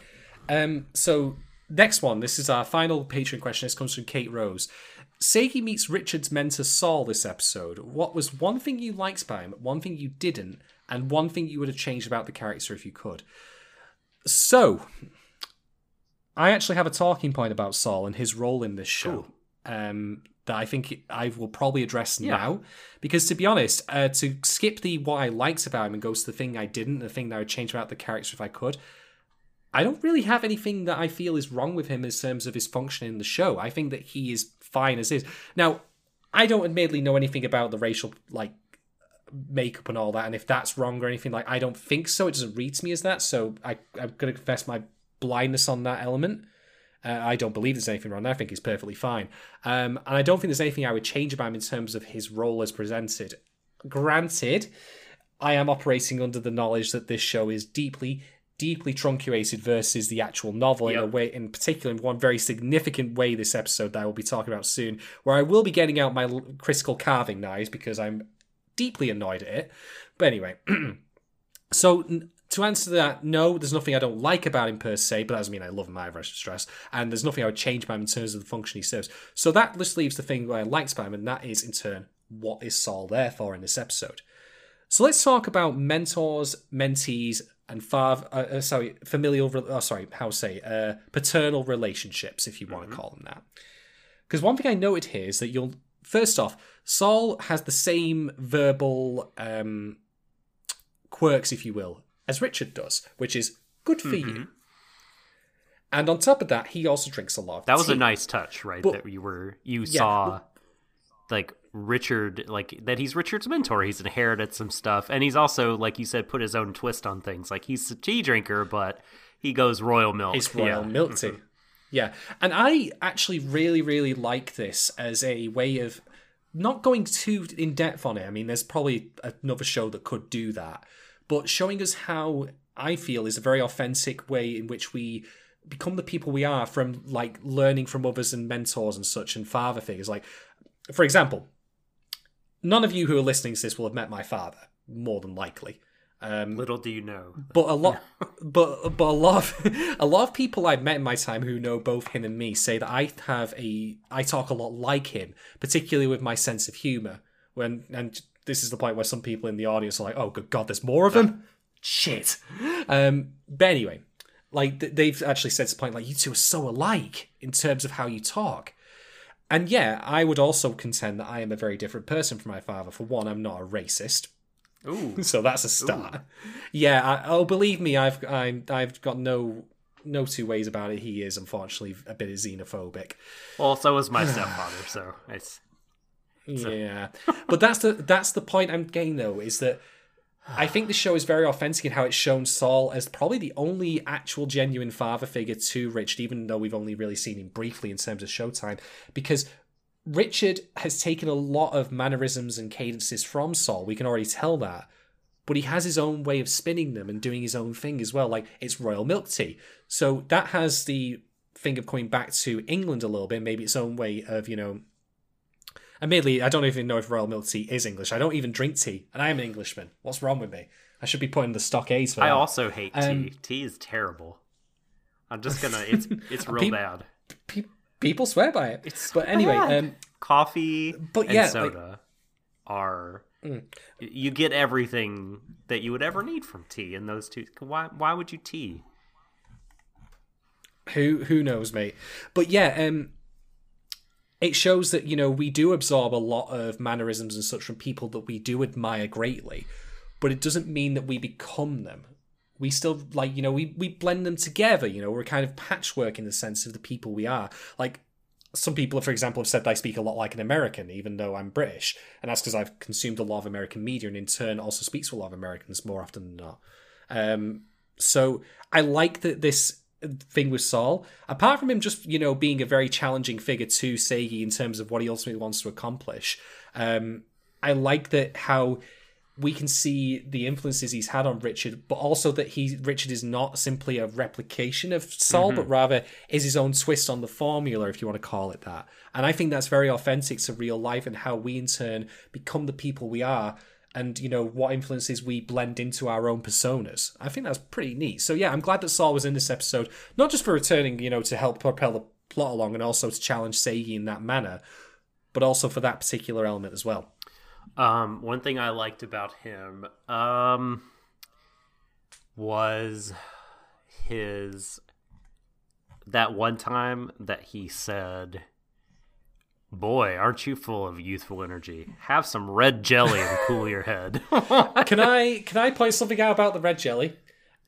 Um, so next one. This is our final patron question. This comes from Kate Rose. Seigi meets Richard's mentor Saul this episode. What was one thing you liked about him, one thing you didn't, and one thing you would have changed about the character if you could? So, I actually have a talking point about Saul and his role in this show. Um, that I think I will probably address now, because to be honest, uh, to skip the what I liked about him and go to the thing I didn't, the thing that I would change about the character if I could, I don't really have anything that I feel is wrong with him in terms of his function in the show. I think that he is fine as is. Now, I don't admittedly know anything about the racial like makeup and all that, and if that's wrong or anything like, I don't think so. It doesn't read to me as that. So I, I'm going to confess my blindness on that element. Uh, I don't believe there's anything wrong. there. I think he's perfectly fine, um, and I don't think there's anything I would change about him in terms of his role as presented. Granted, I am operating under the knowledge that this show is deeply, deeply truncated versus the actual novel in a way, in particular, in one very significant way. This episode that I will be talking about soon, where I will be getting out my critical carving knives because I'm deeply annoyed at it. But anyway, so to answer that, no, there's nothing I don't like about him per se, but that doesn't mean I love him either, I should stress. And there's nothing I would change about him in terms of the function he serves. So that just leaves the thing that I liked about him, and that is, in turn, what is Saul there for in this episode? So let's talk about mentors, mentees, and father. Uh, uh, sorry, familial. Oh, sorry, how say uh, paternal relationships, if you want to call them that. Because one thing I noted here is that you'll first off, Saul has the same verbal um, quirks, if you will, as Richard does, which is good for you. And on top of that, he also drinks a lot. That was a nice touch right But- that you were you saw like richard like that he's richard's mentor he's inherited some stuff and he's also like you said put his own twist on things like he's a tea drinker but he goes royal milk It's royal Yeah. milk tea. Yeah. And I actually really, really like this as a way of not going too in depth on it. I mean, there's probably another show that could do that, but showing us how I feel is a very authentic way in which we become the people we are from like learning from others and mentors and such and father figures. Like, for example, none of you who are listening to this will have met my father, more than likely. Um, little do you know but a lot, but but a lot of a lot of people I've met in my time who know both him and me say that I have a I talk a lot like him, particularly with my sense of humor. When and this is the point where some people in the audience are like, "Oh, good God, there's more of him." Shit. Um, but anyway, like they've actually said to the point like you two are so alike in terms of how you talk. And yeah, I would also contend that I am a very different person from my father. For one, I'm not a racist. Ooh. So that's a start. Yeah, I, oh, believe me, I've I, I've got no no two ways about it. He is unfortunately a bit xenophobic. well so was my stepfather so it's Yeah, but that's the that's the point I'm getting though is that I think the show is very authentic in how it's shown Saul as probably the only actual genuine father figure to Richard, even though we've only really seen him briefly in terms of showtime, because Richard has taken a lot of mannerisms and cadences from Saul. We can already tell that. But he has his own way of spinning them and doing his own thing as well. Like it's royal milk tea. So that has the thing of coming back to England a little bit, maybe its own way of, you know, Admittedly, I don't even know if royal milk tea is English. I don't even drink tea, and I am an Englishman. What's wrong with me? I should be putting the stock A's for i that. also hate Um, tea tea is terrible i'm just gonna it's it's real Peop- bad Pe- people swear by it. It's but anyway, bad. um, coffee But and yeah, like- soda are Mm. you get everything that you would ever need from tea in those two why why would you tea who who knows, mate? But yeah, um, it shows that you know we do absorb a lot of mannerisms and such from people that we do admire greatly but it doesn't mean that we become them we still like you know we we blend them together you know we're kind of patchwork in the sense of the people we are like some people for example have said that i speak a lot like an american even though i'm british and that's because i've consumed a lot of american media and in turn also speaks to a lot of americans more often than not um, so i like that this thing with Saul. Apart from him just, you know, being a very challenging figure to Seigi in terms of what he ultimately wants to accomplish, um, I like that how we can see the influences he's had on Richard, but also that he Richard is not simply a replication of Saul, mm-hmm. but rather is his own twist on the formula, if you want to call it that. And I think that's very authentic to real life and how we in turn become the people we are and you know what influences we blend into our own personas. I think that's pretty neat. So yeah, I'm glad that Saul was in this episode, not just for returning, you know, to help propel the plot along and also to challenge Seigi in that manner, but also for that particular element as well. Um, one thing I liked about him um, was his that one time that he said Boy, aren't you full of youthful energy? Have some red jelly and cool your head. can I can I point something out about the red jelly?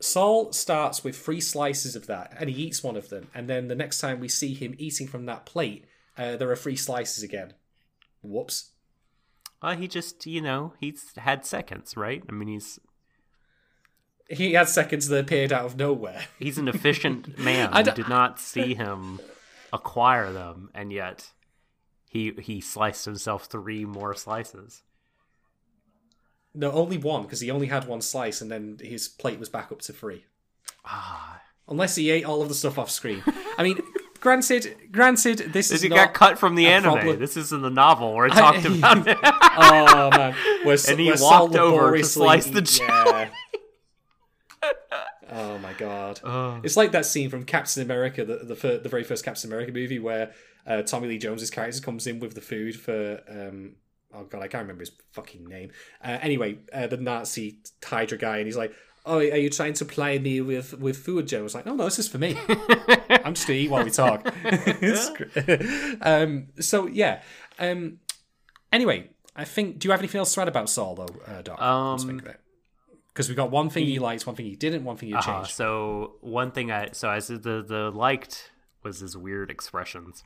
Saul starts with three slices of that, and he eats one of them. And then the next time we see him eating from that plate, uh, there are three slices again. Whoops. Well, he just, you know, he's had seconds, right? I mean, he's he had seconds that appeared out of nowhere. He's an efficient man. I did not see him acquire them, and yet he he sliced himself three more slices. No, only one because he only had one slice, and then his plate was back up to three. Ah, unless he ate all of the stuff off screen. I mean, granted, granted, this is it got cut from the anime. Problem. This is in the novel where it talked I, about it. oh man, where, and he walked over to slice the jelly. Yeah. oh my god! Oh. It's like that scene from Captain America, the the, the very first Captain America movie, where uh, Tommy Lee Jones's character comes in with the food for um, oh god, I can't remember his fucking name. Uh, anyway, uh, the Nazi Hydra guy, and he's like, "Oh, are you trying to ply me with with food, Joe?" I was like, "No, no, this is for me. I'm just gonna eat while we talk." um, so yeah. Um, anyway, I think. Do you have anything else to add about Saul though, uh, Doc? Um, because we got one thing you liked, one thing you didn't, one thing you uh-huh. changed. So one thing I so I said the the liked was his weird expressions.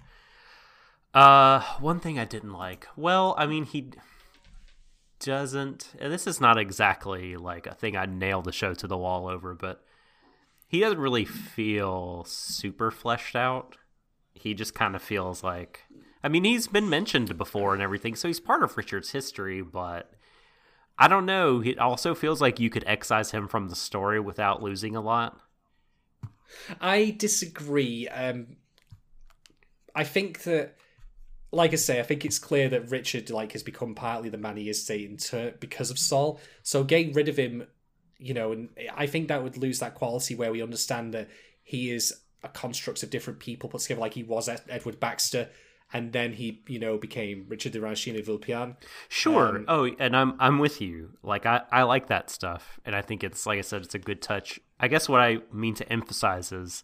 Uh, one thing I didn't like. Well, I mean, he doesn't. This is not exactly like a thing I nailed the show to the wall over, but he doesn't really feel super fleshed out. He just kind of feels like. I mean, he's been mentioned before and everything, so he's part of Richard's history, but I don't know. It also feels like you could excise him from the story without losing a lot. I disagree. Um, I think that like I say, I think it's clear that Richard like has become partly the man he is saying to because of Saul. So getting rid of him, you know, and I think that would lose that quality where we understand that he is a construct of different people put together, like he was Edward Baxter, and then he, you know, became Richard de Ranchini Vulpian. Sure. Um, oh, and I'm I'm with you. Like I I like that stuff, and I think it's like I said, it's a good touch. I guess what I mean to emphasize is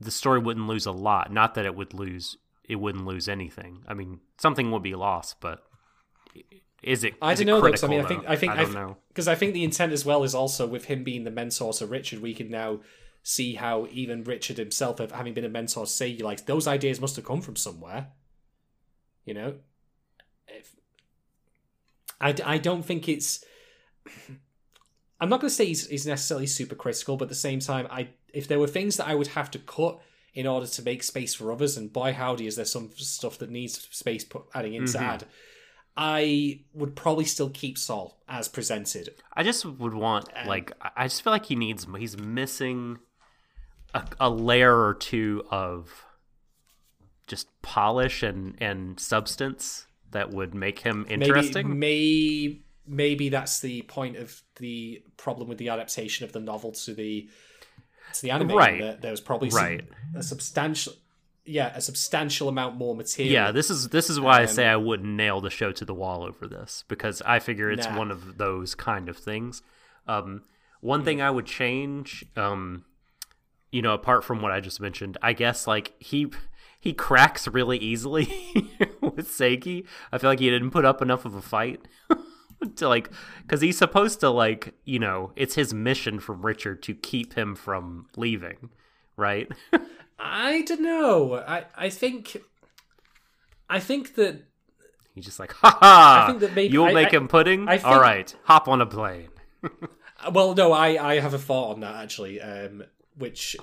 the story wouldn't lose a lot. Not that it would lose it wouldn't lose anything. I mean, something would be lost, but is it? I don't know. Critical, I mean, I think I think I don't know because I think the intent as well is also with him being the mentor to Richard. We can now see how even Richard himself, having been a mentor, say you like those ideas must have come from somewhere. You know, if, I I don't think it's. I'm not going to say he's, he's necessarily super critical, but at the same time, I if there were things that I would have to cut in order to make space for others. And by howdy, is there some stuff that needs space put adding in mm-hmm. I would probably still keep Saul as presented. I just would want um, like I just feel like he needs he's missing a, a layer or two of just polish and and substance that would make him interesting. Maybe, maybe maybe that's the point of the problem with the adaptation of the novel to the to the anime. Right. There, there was probably right. Some, a substantial yeah, a substantial amount more material. Yeah, this is this is why um, I say I wouldn't nail the show to the wall over this because I figure it's nah. one of those kind of things. Um, one mm. thing I would change, um, you know, apart from what I just mentioned, I guess like he he cracks really easily with Seigi. I feel like he didn't put up enough of a fight to like because he's supposed to like you know it's his mission from Richard to keep him from leaving, right? I don't know. I I think I think that He's just like, ha ha! I think that maybe- You'll I- make I- him pudding? I think- All right, hop on a plane. Well, no, I, I have a thought on that actually, um, which,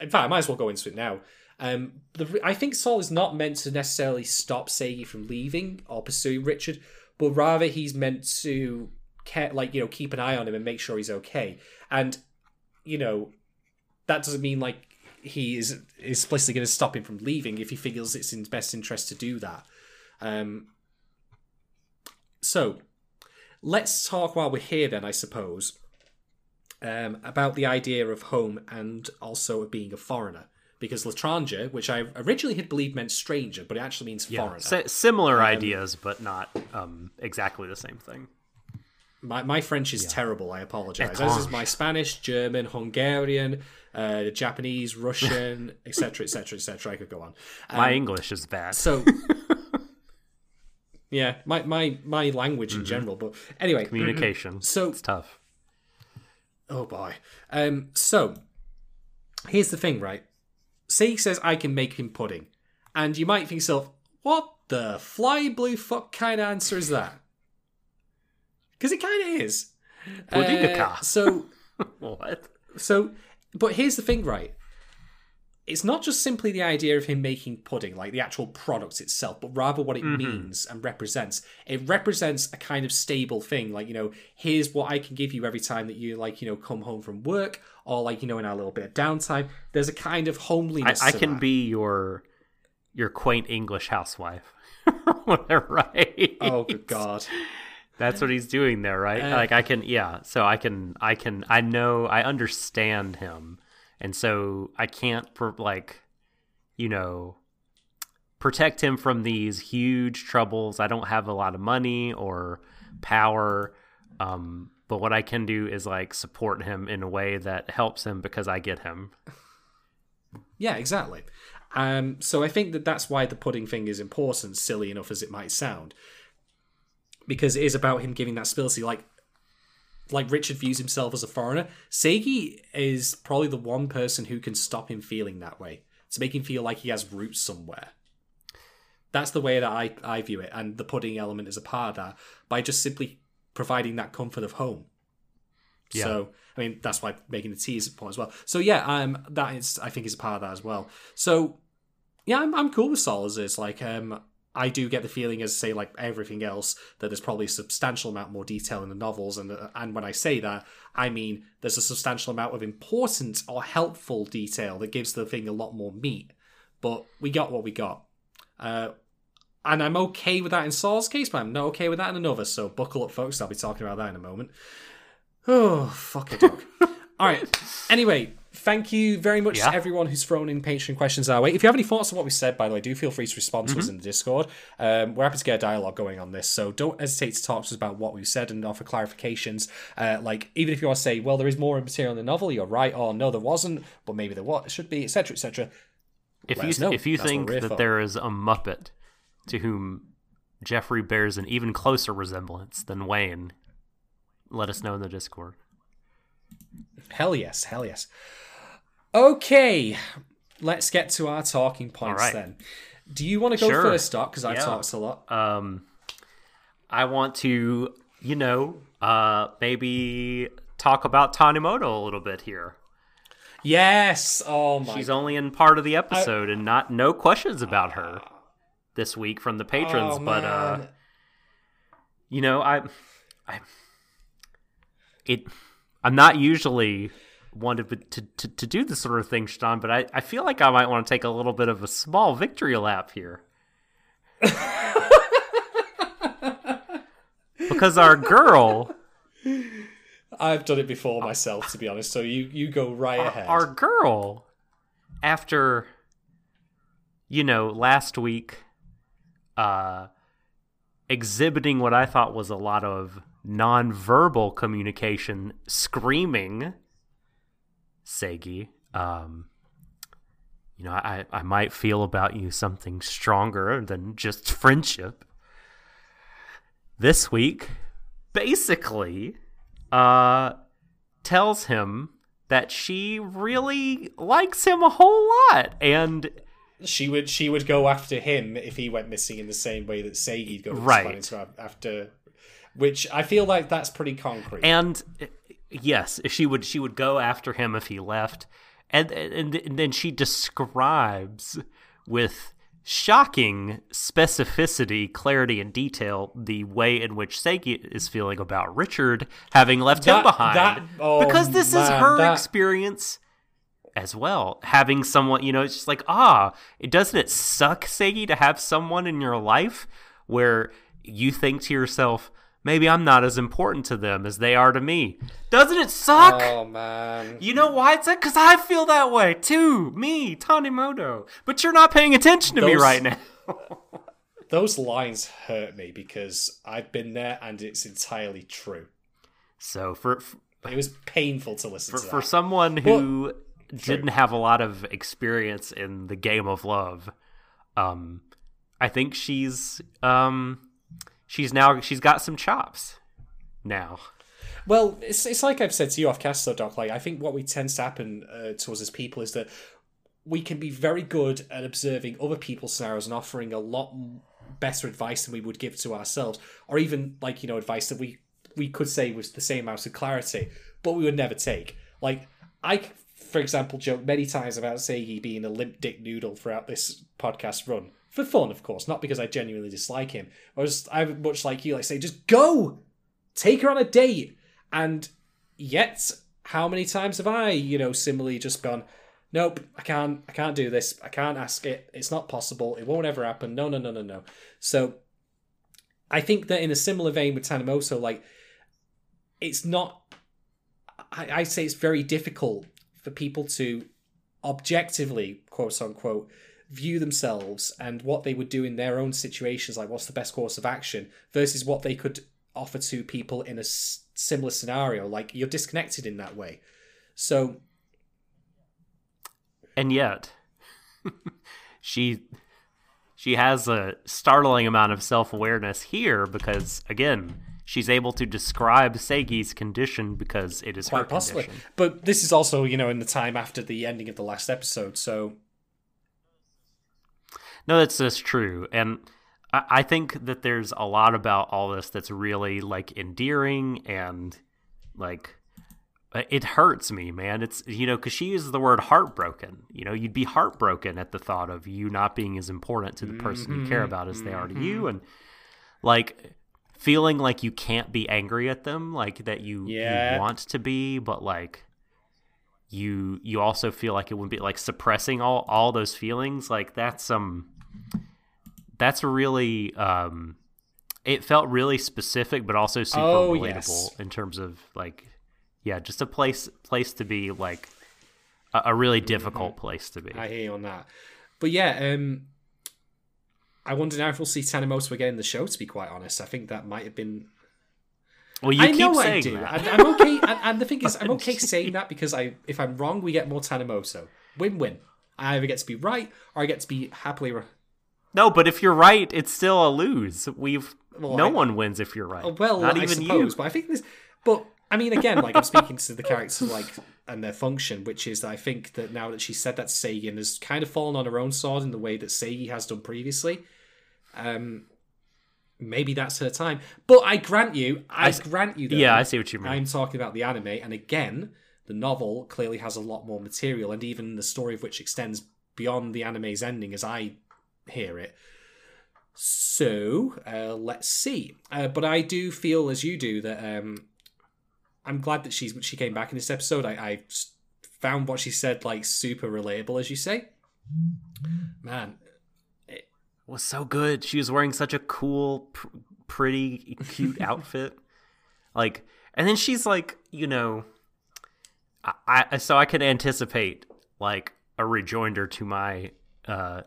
in fact, I might as well go into it now. Um, the, I think Saul is not meant to necessarily stop Seigi from leaving or pursuing Richard, but rather he's meant to care, like you know, keep an eye on him and make sure he's okay. And you know, that doesn't mean like he is explicitly going to stop him from leaving if he feels it's in his best interest to do that. Um, so let's talk while we're here then i suppose um, about the idea of home and also of being a foreigner because L'étranger, which I originally had believed meant stranger, but it actually means foreigner. Si- similar ideas, but not um, exactly the same thing. My, my French is terrible. I apologize. This is my Spanish, German, Hungarian, uh, Japanese, Russian, etc., etc., etc. I could go on. My English is bad. Um, So, yeah, my my my language in general. But anyway, Communication. So- it's tough. Oh boy. Um. So here's the thing, right? Seek says I can make him pudding, and you might think yourself, "What the fly blue fuck kind of answer is that?" Because it kind of is. Puddingaka. Uh, so What? so, but here's the thing, right? It's not just simply the idea of him making pudding, like the actual product itself, but rather what it means and represents. It represents a kind of stable thing, like, you know, here's what I can give you every time that you, like, you know, come home from work, or, like, you know, in our little bit of downtime. There's a kind of homeliness. I to can that. be your your quaint English housewife. Right? Oh, good God. That's what he's doing there, right? Uh, like I can, yeah. So I can, I can, I know, I understand him, and so I can't, pro- like, you know, protect him from these huge troubles. I don't have a lot of money or power, um, but what I can do is like support him in a way that helps him because I get him. Yeah, exactly. Um, so I think that that's why the pudding thing is important, silly enough as it might sound, because it is about him giving that stability. Like, like Richard views himself as a foreigner. Seigi is probably the one person who can stop him feeling that way to make him feel like he has roots somewhere. That's the way that I, I view it, and the pudding element is a part of that by just simply providing that comfort of home. Yeah. So I mean that's why making the tea is important as well. So yeah, um, that is I think is a part of that as well. So yeah, I'm I'm cool with Saul as is. Like um, I do get the feeling as say like everything else that there's probably a substantial amount more detail in the novels, and uh, and when I say that, I mean there's a substantial amount of important or helpful detail that gives the thing a lot more meat. But we got what we got. Uh, and I'm okay with that in Saul's case, but I'm not okay with that in another. So buckle up, folks. I'll be talking about that in a moment. Oh, fuck a dog. All right. Anyway, thank you very much Yeah. to everyone who's thrown in Patreon questions our way. If you have any thoughts on what we said, by the way, do feel free to respond to us in the Discord. Um, we're happy to get a dialogue going on this, so don't hesitate to talk to us about what we've said and offer clarifications. Uh, like, even if you want to say, well, there is more material in the novel, you're right, or no, there wasn't, but maybe there was, should be, etc., etc. If Let you if you That's think that for. there is a Muppet to whom Jeffrey bears an even closer resemblance than Wayne, let us know in the Discord. Hell yes, hell yes. Okay, let's get to our talking points right. then. Do you want to go Sure. first, Doc? Because I've Yeah. talked a lot. Um, I want to, you know, uh, maybe talk about Tanimoto a little bit here. yes. Oh my. She's only in part of the episode, and not no questions about her this week from the patrons. oh, but uh, you know, I, I, it, I'm not usually one to, to, to, to do this sort of thing, Sean, but I, I feel like I might want to take a little bit of a small victory lap here. because our girl, I've done it before myself, to be honest. So you you go right ahead. our girl, after, you know, last week, uh, exhibiting what I thought was a lot of nonverbal communication, screaming, Seigi, um, you know, I, I might feel about you something stronger than just friendship. This week, basically, uh, tells him that she really likes him a whole lot. And she would she would go after him if he went missing in the same way that Seigi'd go right. after which I feel like that's pretty concrete. And yes, she would she would go after him if he left and, and, and then she describes with shocking specificity, clarity, and detail the way in which Seigi is feeling about Richard having left that, him behind. That, oh, because this man, is her that... experience as well. Having someone, you know, it's just like, ah, it doesn't it suck, Seigi, to have someone in your life where you think to yourself, maybe I'm not as important to them as they are to me. Doesn't it suck? Oh man. You know why it's that? Because I feel that way too. Me, Tanimoto. But you're not paying attention to those, me right now. those lines hurt me because I've been there and it's entirely true. So for, for it was painful to listen for, to. For someone who didn't have a lot of experience in the game of love, um, I think she's um she's now she's got some chops now. Well, it's it's like I've said to you off cast though, Doc. Like I think what we tend to happen uh, as people is that we can be very good at observing other people's scenarios and offering a lot better advice than we would give to ourselves, or even like you know advice that we we could say was the same amount of clarity, but we would never take. Like I, for example, joke many times about Seigi being a limp dick noodle throughout this podcast run for fun, of course, not because I genuinely dislike him. I was I much like you, like say, just go, take her on a date, and yet how many times have I, you know, similarly just gone, nope, I can't, I can't do this, I can't ask it, it's not possible, it won't ever happen, no, no, no, no, no. So I think that in a similar vein with Tanimoto, like it's not. I, I say it's very difficult for people to objectively, quote unquote, view themselves and what they would do in their own situations, like what's the best course of action, versus what they could offer to people in a s- similar scenario. Like you're disconnected in that way. So. And yet, she she has a startling amount of self awareness here because again she's able to describe Seigi's condition because it is Quite her possibly. condition. But this is also, you know, in the time after the ending of the last episode, so no, that's just true, and I, I think that there's a lot about all this that's really like endearing and like it hurts me, man. It's you know because she uses the word heartbroken. You know, you'd be heartbroken at the thought of you not being as important to the person mm-hmm, you care about as mm-hmm. they are to you, mm-hmm. and like feeling like you can't be angry at them, like that you, yeah. you want to be, but like you you also feel like it would be like suppressing all all those feelings. Like that's um that's really um, it felt really specific, but also super oh, relatable yes. in terms of like, yeah, just a place place to be like a, a really mm-hmm. difficult place to be. I hear you on that, but yeah, um, I wonder now if we'll see Tanimoto again in the show. To be quite honest, I think that might have been. Well, you I keep know saying I do. That. I'm okay, and, and, the thing is, I'm okay saying that because I, if I'm wrong, we get more Tanimoto. Win-win. I either get to be right or I get to be happily no, but if you're right, it's still a lose. We've well, no I, one wins if you're right. Well, not even suppose, you. But I think this. But I mean, again, like I'm speaking to the characters like and their function, which is that I think that now that she said that to and has kind of fallen on her own sword in the way that Seigi has done previously. Um, maybe that's her time. But I grant you, I, I grant you. Though, yeah, I see what you mean. I'm talking about the anime, and again, the novel clearly has a lot more material, and even the story of which extends beyond the anime's ending, as I hear it. So uh, let's see. Uh, but I do feel, as you do, that um, I'm glad that she's she came back in this episode. I, I found what she said like super relatable, as you say. Man, it was so good. She was wearing such a cool, pr- pretty, cute outfit. Like, and then she's like, you know, I, I so I can anticipate like a rejoinder to my uh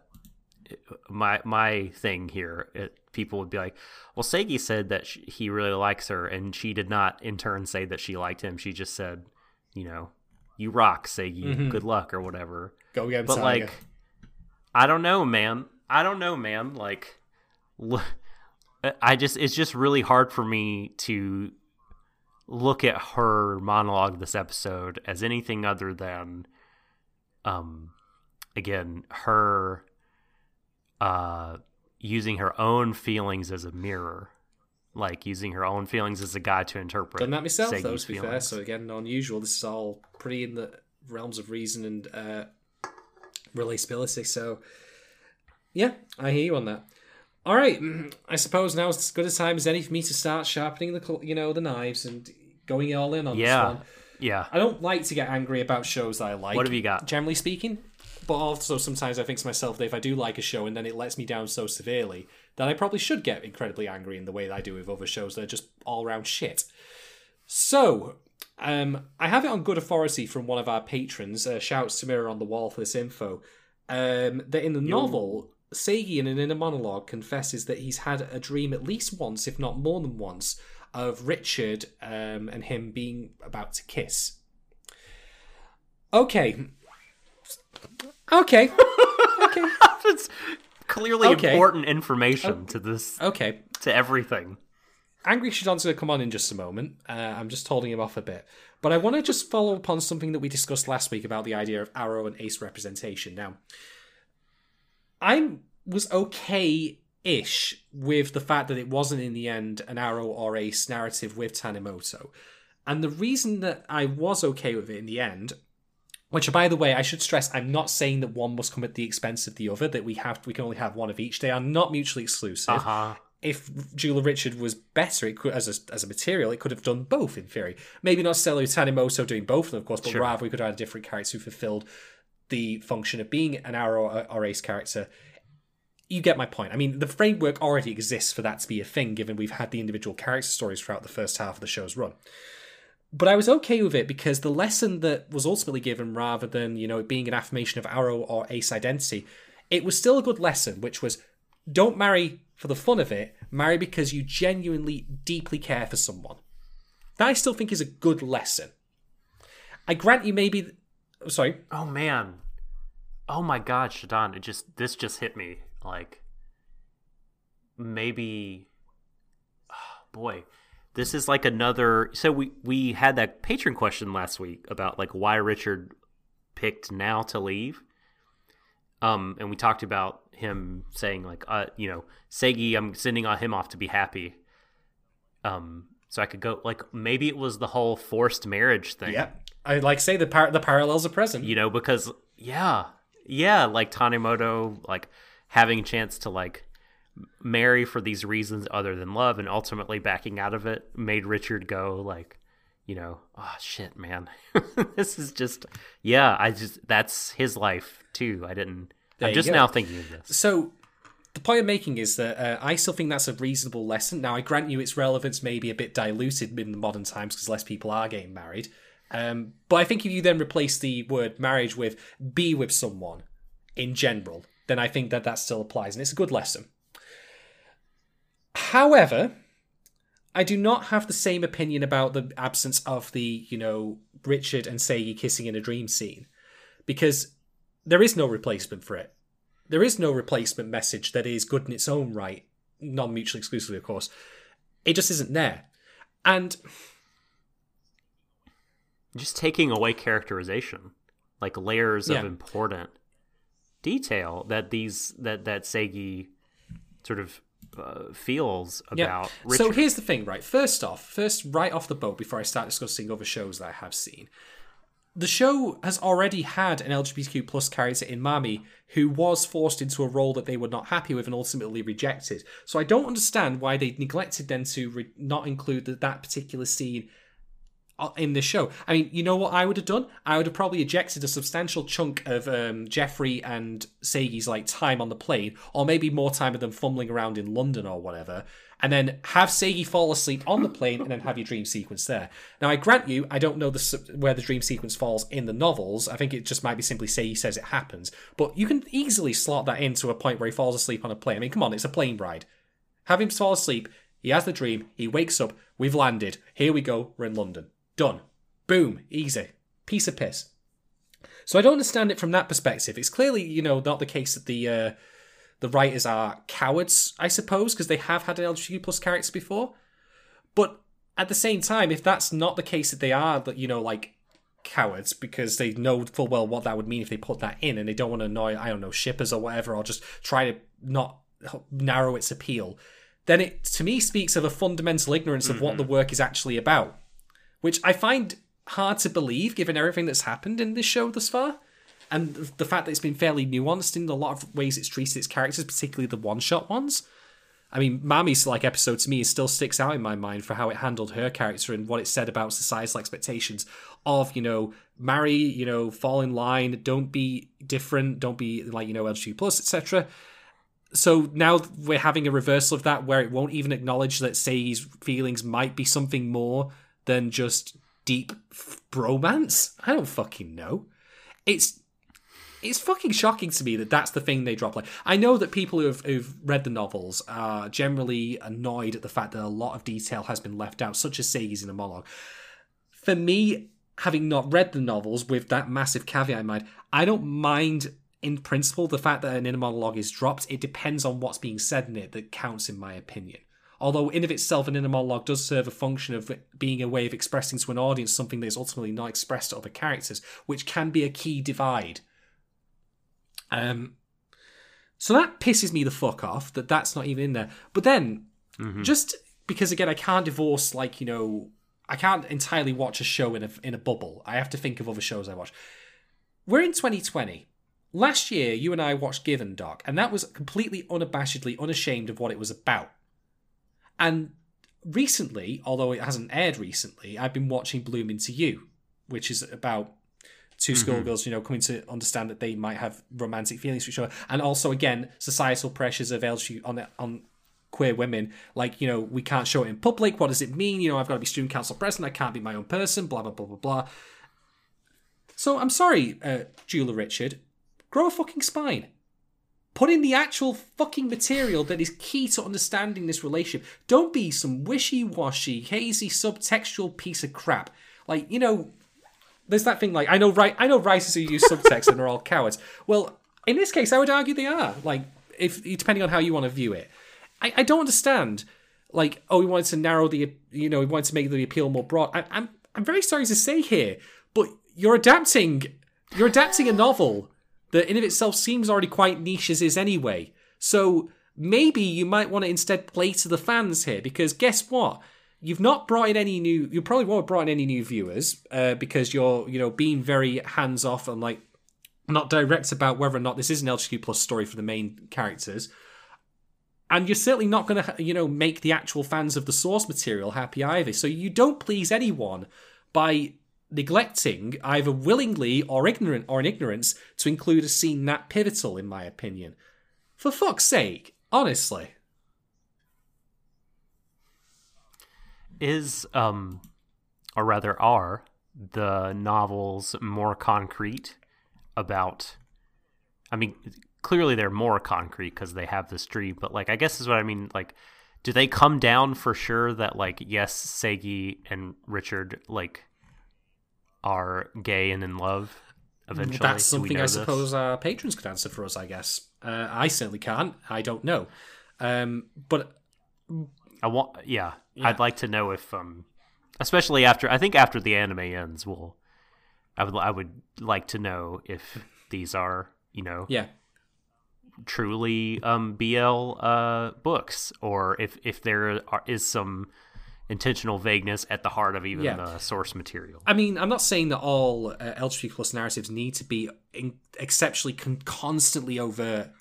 my my thing here. It, people would be like, "Well, Seigi said that she, he really likes her, and she did not in turn say that she liked him. She just said, you know, you rock, Seigi. Mm-hmm. Good luck or whatever." Go again, but like, I don't know, man. I don't know, man. Like, I just it's just really hard for me to look at her monologue this episode as anything other than, um, again, her, uh, using her own feelings as a mirror like using her own feelings as a guide to interpret. Done that myself, Seigi's though. To be fair, feelings. so again, unusual. This is all pretty in the realms of reason and uh, relatability. So, yeah, I hear you on that. All right, I suppose now is as good a time as any for me to start sharpening the you know the knives and going all in on Yeah. this one. yeah. I don't like to get angry about shows that I like. What have you got? Generally speaking. But also sometimes I think to myself that if I do like a show and then it lets me down so severely, that I probably should get incredibly angry in the way that I do with other shows that are just all around shit. So, um, I have it on good authority from one of our patrons, uh, shouts to Mirror on the Wall for this info, um, that in the novel, Seigi in an inner monologue confesses that he's had a dream at least once, if not more than once, of Richard um, and him being about to kiss. Okay. Okay. okay. That's clearly Okay. important information to this Okay. to everything. Angry Shadon's going to come on in just a moment. Uh, I'm just holding him off a bit. But I want to just follow up on something that we discussed last week about the idea of aro and ace representation. Now, I was okay ish with the fact that it wasn't in the end an aro or ace narrative with Tanimoto. And the reason that I was okay with it in the end, which by the way, I should stress, I'm not saying that one must come at the expense of the other, that we have we can only have one of each. They are not mutually exclusive Uh huh. if Jeweler Richard was better, it could as a, as a material, it could have done both in theory. Maybe not necessarily Tanimoto doing both of them, of course, but Sure. rather we could have had a different character who fulfilled the function of being an aro or, or ace character. You get my point. I mean, the framework already exists for that to be a thing, given we've had the individual character stories throughout the first half of the show's run. But I was okay with it because the lesson that was ultimately given, rather than you know it being an affirmation of aro or ace identity, it was still a good lesson, which was don't marry for the fun of it, marry because you genuinely deeply care for someone. That I still think is a good lesson. I grant you maybe oh, sorry. Oh man. Oh my god, Shadon, it just this just hit me. Like maybe oh, boy. This is like another so we we had that patron question last week about like why Richard picked now to leave. Um and we talked about him saying like uh you know, Seigi I'm sending him off to be happy. Um so I could go like maybe it was the whole forced marriage thing Yeah. I like say the par- the parallels are present. you know because yeah yeah like tanimoto like having a chance to like marry for these reasons other than love and ultimately backing out of it made richard go like you know oh shit man this is just yeah i just that's his life too i didn't There i'm just now thinking of this So the point I'm making is that uh, I still think that's a reasonable lesson. Now I grant you its relevance may be a bit diluted in the modern times because less people are getting married. Um, but I think if you then replace the word marriage with be with someone in general, then I think that that still applies and it's a good lesson. However, I do not have the same opinion about the absence of the, you know, Richard and Seigi kissing in a dream scene because there is no replacement for it. There is no replacement message that is good in its own right, non mutually exclusively, of course. It just isn't there. And just taking away characterization like layers Yeah. of important detail that these that that Seigi sort of uh, feels about Richard. So here's the thing, right? First off, first right off the boat, before I start discussing other shows that I have seen, the show has already had an LGBTQ plus character in Mami who was forced into a role that they were not happy with and ultimately rejected. So I don't understand why they neglected then to re- not include the, that particular scene in this show. I mean, you know what I would have done? I would have probably ejected a substantial chunk of um, Jeffrey and Seigi's like time on the plane, or maybe more time of them fumbling around in London or whatever, and then have Seigi fall asleep on the plane, and then have your dream sequence there. Now, I grant you, I don't know the where the dream sequence falls in the novels. I think it just might be simply Seigi says it happens, but you can easily slot that into a point where he falls asleep on a plane. I mean, come on, it's a plane ride. Have him fall asleep. He has the dream. He wakes up. We've landed. Here we go. We're in London. Done. Boom. Easy. Piece of piss. So I don't understand it from that perspective. It's clearly, you know, not the case that the uh, the writers are cowards, I suppose, because they have had an LGBTQ plus character before. But at the same time, if that's not the case that they are, that you know, like cowards because they know full well what that would mean if they put that in, and they don't want to annoy, I don't know, shippers or whatever, or just try to not narrow its appeal. Then it to me speaks of a fundamental ignorance of what the work is actually about, which I find hard to believe given everything that's happened in this show thus far and the fact that it's been fairly nuanced in a lot of ways it's treated its characters, particularly the one shot ones. I mean, Mami's like episode to me still sticks out in my mind for how it handled her character and what it said about societal expectations of, you know, marry, you know, fall in line, don't be different, don't be like, you know, LGBT plus, etc. So now we're having a reversal of that where it won't even acknowledge that Seigi's feelings might be something more than just deep bromance. I don't fucking know. It's it's fucking shocking to me that that's the thing they drop. Like, I know that people who have who've read the novels are generally annoyed at the fact that a lot of detail has been left out, such as Seigi's in a monologue. For me, having not read the novels with that massive caveat in mind, I don't mind in principle the fact that an inner monologue is dropped. It depends on what's being said in it that counts, in my opinion. Although in of itself, an inner monologue does serve a function of being a way of expressing to an audience something that is ultimately not expressed to other characters, which can be a key divide um, so that pisses me the fuck off that that's not even in there. But then, mm-hmm. just because again, I can't divorce like you know, I can't entirely watch a show in a in a bubble. I have to think of other shows I watch. We're in 2020. Last year, you and I watched Given Doc, and that was completely unabashedly unashamed of what it was about. And recently, although it hasn't aired recently, I've been watching Bloom Into You, which is about 2 mm-hmm. schoolgirls, you know, coming to understand that they might have romantic feelings for each other, and also again societal pressures of LGBT on on queer women. Like, you know, we can't show it in public. What does it mean? You know, I've got to be student council president. I can't be my own person. Blah blah blah blah blah. So I'm sorry, uh, Jeweler Richard, grow a fucking spine. Put in the actual fucking material that is key to understanding this relationship. Don't be some wishy washy, hazy, subtextual piece of crap. Like, you know, there's that thing like I know right I know writers who use subtext and are all cowards. Well, in this case, I would argue they are. Like if depending on how you want to view it, I, I don't understand. Like oh, we wanted to narrow the you know we wanted to make the appeal more broad. I, I'm I'm very sorry to say here, but you're adapting you're adapting a novel that in of itself seems already quite niche as is anyway. So maybe you might want to instead play to the fans here because guess what? You've not brought in any new. You probably won't have brought in any new viewers uh, because you're, you know, being very hands off and like not direct about whether or not this is an LGBTQ plus story for the main characters. And you're certainly not going to, you know, make the actual fans of the source material happy either. So you don't please anyone by neglecting either willingly or ignorant or in ignorance to include a scene that pivotal, in my opinion. For fuck's sake, honestly. is um or rather are the novels more concrete about i mean clearly they're more concrete because they have this dream but like i guess is what i mean like do they come down for sure that like yes Seigi and richard like are gay and in love eventually. That's something i this? suppose our patrons could answer for us i guess. Uh, i certainly can't. I don't know. Um, but I want, yeah, yeah, I'd like to know if, um, especially after I think after the anime ends, we'll, I would, I would like to know if these are, you know, yeah, truly um BL uh books, or if if there are, is some intentional vagueness at the heart of even yeah. the source material. I mean, I'm not saying that all uh, LGBT plus narratives need to be in- exceptionally con- constantly overt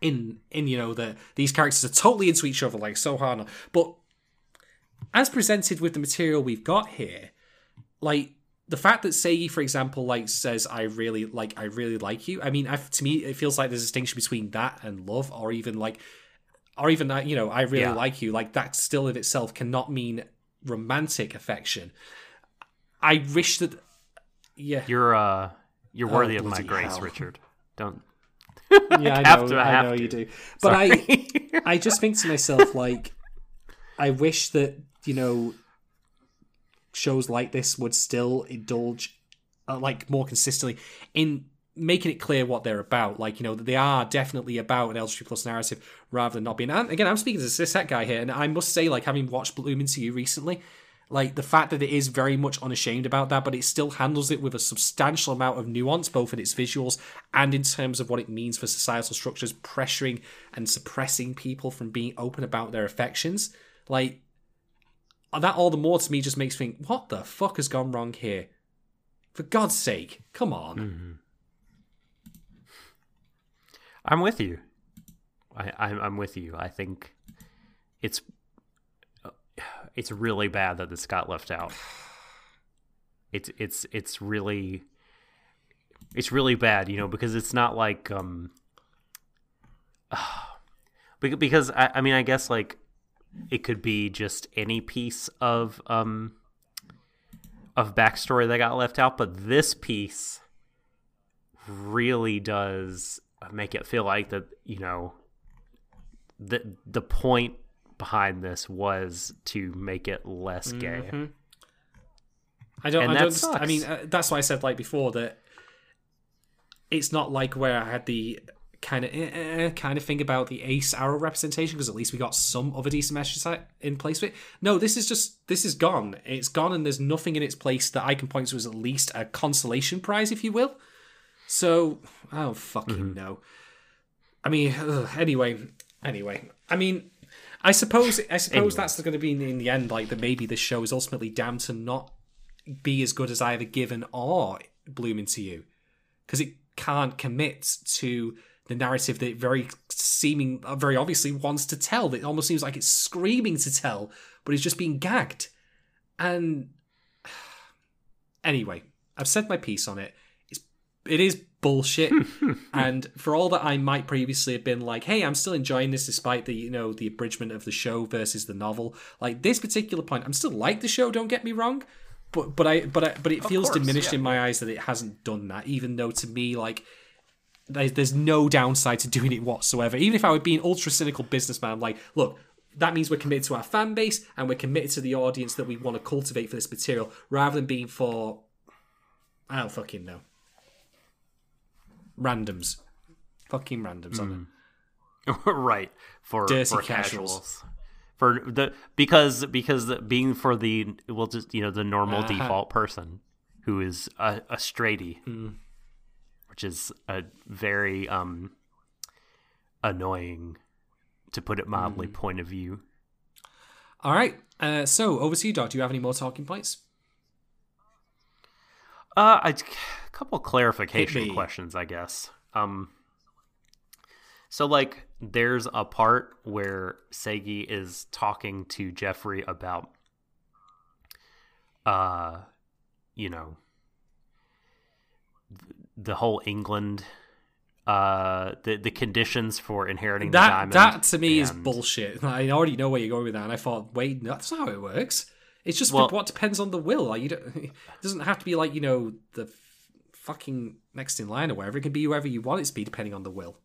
in in you know that these characters are totally into each other like so hard but as presented with the material we've got here like the fact that Seigi, for example, like says, "I really like, I really like you." I mean, I, to me, it feels like there's a distinction between that and love, or even like, or even that you know, I really yeah. like you. Like that still of itself cannot mean romantic affection. I wish that, yeah, you're uh, you're worthy oh, of my grace, hell. Richard. Don't yeah, I know, I, I know to. you do. But Sorry. I, I just think to myself, like, I wish that you know shows like this would still indulge uh, like more consistently in making it clear what they're about. Like you know, that they are definitely about an LGBT plus narrative rather than not being. And again, I'm speaking as a cis guy here, and I must say, like having watched Bloom into You recently, like the fact that it is very much unashamed about that, but it still handles it with a substantial amount of nuance, both in its visuals and in terms of what it means for societal structures, pressuring and suppressing people from being open about their affections. Like that, all the more to me just makes me think, what the fuck has gone wrong here? For God's sake, come on. Mm-hmm. I'm with you. I, I'm, I'm with you. I think it's it's really bad that this got left out. It's it's it's really it's really bad, you know, because it's not like um because I, I mean I guess like it could be just any piece of um of backstory that got left out, but this piece really does make it feel like that you know the the point behind this was to make it less gay. Mm-hmm. I don't. And I don't. sucks. I mean, uh, that's why I said like before that it's not like where I had the kind of eh, eh, kind of thing about the ace aro representation because at least we got some other decent messages in place with it. No, this is just this is gone. It's gone, and there's nothing in its place that I can point to as at least a consolation prize, if you will. So I don't fucking Mm-hmm. know. I mean, ugh, anyway, anyway. I mean, I suppose I suppose Anyway. that's going to be in, the end like that. Maybe this show is ultimately damned to not be as good as either Given or Bloom Into You because it can't commit to the narrative that it very seeming uh, very obviously wants to tell. That it almost seems like it's screaming to tell, but it's just being gagged. And anyway, I've said my piece on it. It's bullshit. and for all that I might previously have been like, hey, I'm still enjoying this despite the you know the abridgment of the show versus the novel. Like this particular point, I'm still like the show. Don't get me wrong. But but I but I, but it feels course, diminished yeah. in my eyes that it hasn't done that. Even though to me like there's, there's no downside to doing it whatsoever. Even if I would be an ultra cynical businessman, I'm like, look, that means we're committed to our fan base and we're committed to the audience that we want to cultivate for this material, rather than being for I don't fucking know randoms, fucking randoms on it. right for Dirty for casuals. casuals. For the because because the, being for the well just you know the normal Uh-huh. default person who is a, a straighty, Hmm. which is a very um annoying, to put it mildly, Hmm. point of view. All right, uh, so over to you, Doc. Do you have any more talking points? Uh, I, couple clarification questions, I guess. Um, so like, there's a part where Seigi is talking to Jeffrey about, uh, you know, the whole England, uh, the the conditions for inheriting the That diamond. that to me is bullshit. I already know where you're going with that, and I thought, wait, that's not how it works. It's just Well- what depends on the will. Like you don't, it doesn't have to be like you know the fucking next in line or whatever. It can be whoever you want it to be, depending on the will.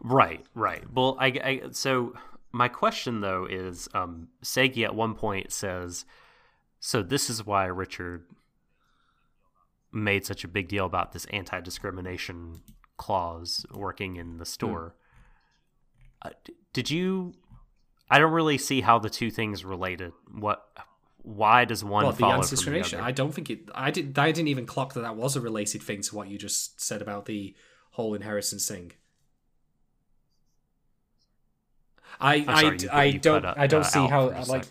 Right, right. Well, I, I so my question though is, um, Seigi at one point says, "So this is why Richard made such a big deal about this anti-discrimination clause working in the store." Uh, did you? I don't really see how the two things related. What? Why does one What the follow from the other? I don't think it. I did. I didn't even clock that that was a related thing to what you just said about the whole inheritance thing. I I, sorry, you- I you don't uh, I don't uh, see how like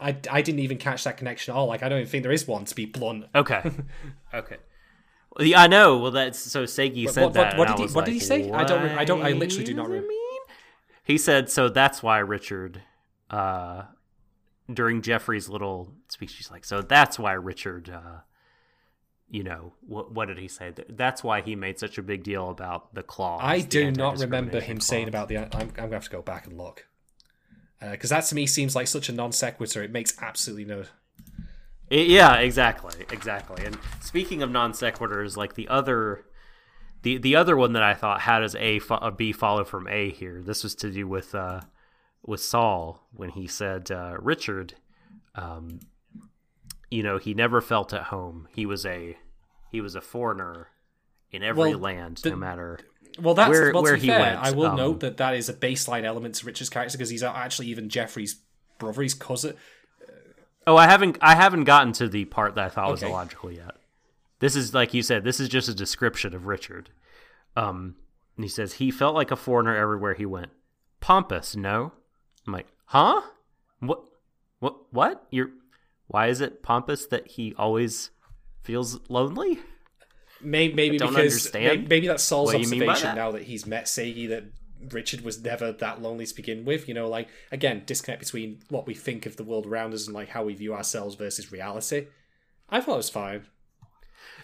I, I didn't even catch that connection at all. Like I don't even think there is one to be blunt. Okay. okay. Well, yeah, I know. Well, that's so Seigi What- said what- that. what and did he- what did he say? I don't I don't- I literally do not does it re- mean?" He said so. That's why Richard, uh, during Jeffrey's little speech, he's like, so that's why Richard, uh, you know, what what did he say? That's why he made such a big deal about the clause. I do not remember him saying about the. I'm, I'm gonna have to go back and look because that to me seems like such a non sequitur. It makes absolutely no. I- yeah, exactly, exactly. And speaking of non sequiturs, like the other, the the other one that I thought how does A fo- a B follow from A here? This was to do with uh, with Saul when he said uh, Richard, um, you know, he never felt at home. He was a he was a foreigner in every Well, land, the- no matter. Well, that's Where- well, where he fair, went, I will um, note that that is a baseline element to Richard's character because he's actually even Jeffrey's brother, his cousin. Oh, I haven't I haven't gotten to the part that I thought was illogical yet. This is like you said. This is just a description of Richard. Um, and he says he felt like a foreigner everywhere he went. Pompous, no. I'm like, huh? What? What? What? You're? Why is it pompous that he always feels lonely? Maybe, maybe don't because understand Maybe, that's Saul's what you mean by observation that. now that he's met Seigi that Richard was never that lonely to begin with. You know, like again, disconnect between what we think of the world around us and like how we view ourselves versus reality. I thought it was fine.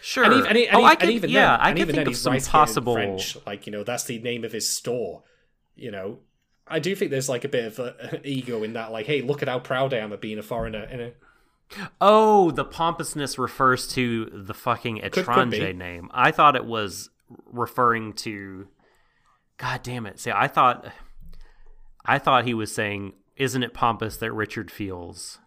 Sure. And even, and, and, oh, I and even yeah, then, I could even think then of some possible. French, like you know, that's the name of his store. You know, I do think there's like a bit of a, ego in that. Like, hey, look at how proud I am of being a foreigner. You know, Oh, the pompousness refers to the fucking be. Étranger name. I thought it was referring to. God damn it! See, I thought, I thought he was saying, "Isn't it pompous that Richard feels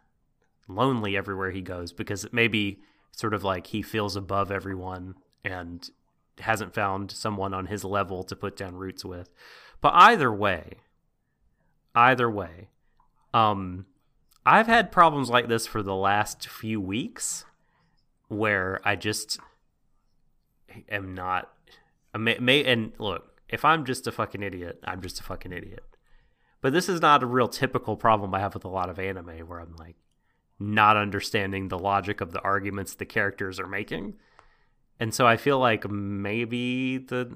lonely everywhere he goes?" Because it maybe sort of like he feels above everyone and hasn't found someone on his level to put down roots with. But either way, either way, um, I've had problems like this for the last few weeks where I just am not. May, may, and look, if I'm just a fucking idiot, I'm just a fucking idiot. But this is not a real typical problem I have with a lot of anime where I'm like not understanding the logic of the arguments the characters are making. And so I feel like maybe the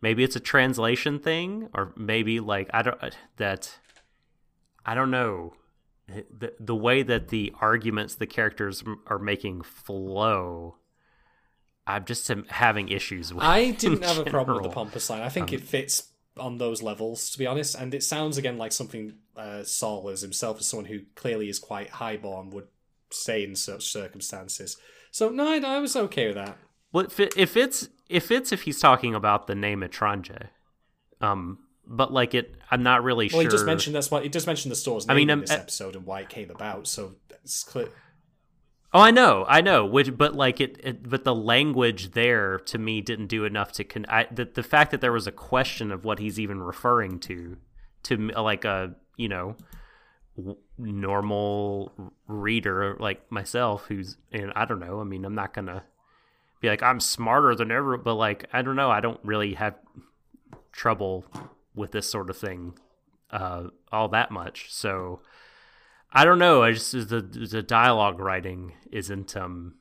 maybe it's a translation thing or maybe like I don't that I don't know the the way that the arguments the characters are making flow I'm just having issues with. I didn't have a problem with the pompous line. I think it fits on those levels, to be honest. And it sounds again like something uh, Saul as himself, as someone who clearly is quite highborn, would say in such circumstances. So no, I, I was okay with that. Well, if, it, if it's if it's if he's talking about the name Étranger, um, but like it, I'm not really Well, sure. he just mentioned that's why he just mentioned the store's I name mean, in um, this uh, episode and why it came about. So that's clear. Oh, I know, I know. Which, but like it, it, but the language there to me didn't do enough to con. I, the the fact that there was a question of what he's even referring to, to like a you know, normal reader like myself, who's and I don't know. I mean, I'm not gonna be like I'm smarter than ever, but like I don't know. I don't really have trouble with this sort of thing uh, all that much. So I don't know. I just the the dialogue writing isn't um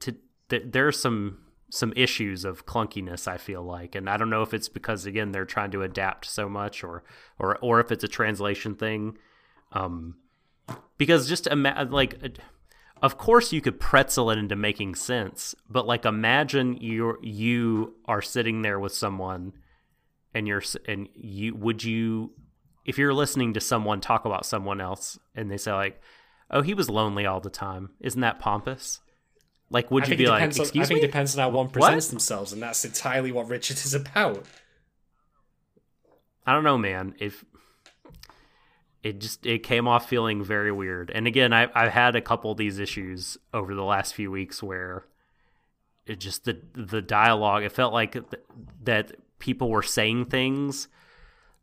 to th- there are some some issues of clunkiness I feel like, and I don't know if it's because again they're trying to adapt so much, or or or if it's a translation thing. Um, because just ima- like. Of course, you could pretzel it into making sense, but like imagine you you are sitting there with someone, and you're and you would you if you're listening to someone talk about someone else and they say like, "Oh, he was lonely all the time," isn't that pompous? Like, would I you be like, depends on, I "Excuse think me"? it depends on how one presents themselves, and that's entirely what Richard is about. I don't know, man. If it just it came off feeling very weird, and again, I I've had a couple of these issues over the last few weeks where it just the the dialogue. It felt like th- that people were saying things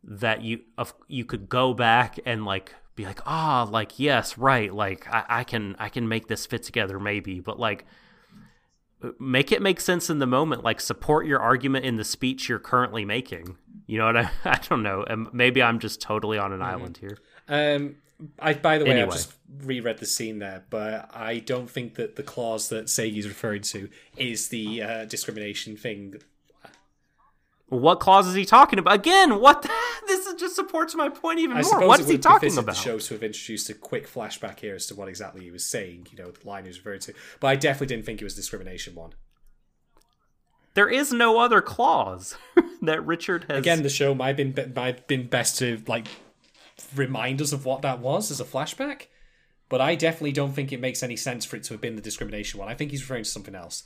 that you of you could go back and like be like ah like yes right like I, I can I can make this fit together maybe. But like make it make sense in the moment like support your argument in the speech you're currently making. You know what I I don't know. And maybe I'm just totally on an island here Um, I by the way, Anyway. I've just reread the scene there, but I don't think that the clause that Seigi's referring to is the uh, discrimination thing. what clause is he talking about again what the, this is just supports my point even I more what is he talking about the show to have introduced a quick flashback here as to what exactly he was saying. You know, the line he was referring to, but I definitely didn't think it was discrimination one. there is no other clause that Richard has Again, the show might have been might have been best to like remind us of what that was as a flashback. But I definitely don't think it makes any sense for it to have been the discrimination one. I think he's referring to something else.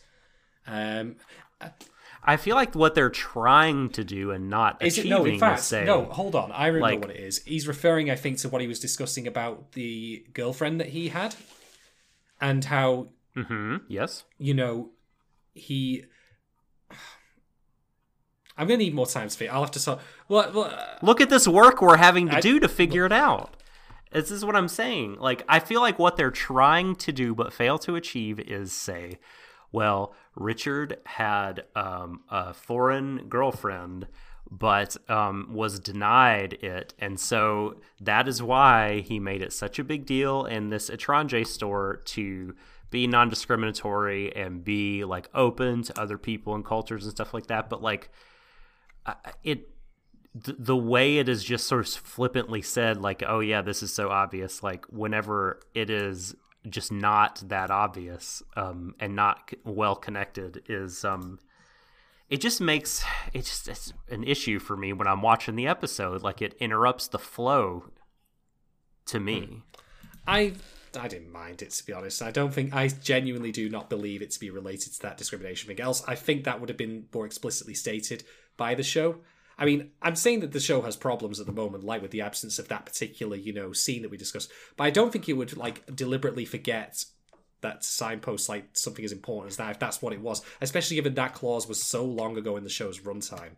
Um, I feel like what they're trying to do and not is it no? In fact, no. Hold on, I remember like- what it is. He's referring, I think, to what he was discussing about the girlfriend that he had, and how Mm-hmm. Yes. you know he. I'm gonna need more time to think. I'll have to sort. Well, well uh, Look at this work we're having to I- do to figure it out. This is what I'm saying. Like, I feel like what they're trying to do but fail to achieve is say, well, Richard had um, a foreign girlfriend, but um, was denied it. And so that is why he made it such a big deal in this Étranger store to be non discriminatory and be like open to other people and cultures and stuff like that. But like, it the way it is just sort of flippantly said like oh yeah this is so obvious like whenever it is just not that obvious um, and not well connected is um it just makes it just it's an issue for me when i'm watching the episode like it interrupts the flow to me I I didn't mind it to be honest. I don't think I genuinely do not believe it to be related to that discrimination thing. Else, I think that would have been more explicitly stated by the show. I mean, I'm saying that the show has problems at the moment, like with the absence of that particular, you know, scene that we discussed. But I don't think it would like deliberately forget that signpost like something as important as that if that's what it was. Especially given that clause was so long ago in the show's runtime.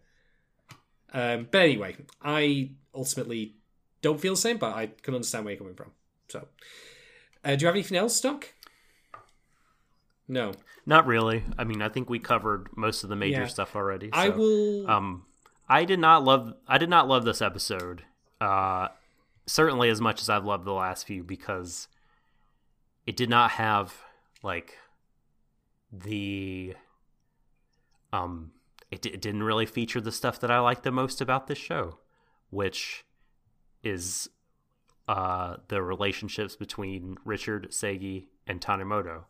Um, but anyway, I ultimately don't feel the same, but I can understand where you're coming from. So, uh, do you have anything else, Doc? No. not really i mean i think we covered most of the major Yeah. stuff already I will. um i did not love i did not love this episode uh certainly as much as i've loved the last few because it did not have like the um it, it didn't really feature the stuff that i like the most about this show which is uh the relationships between richard Seigi and tanimoto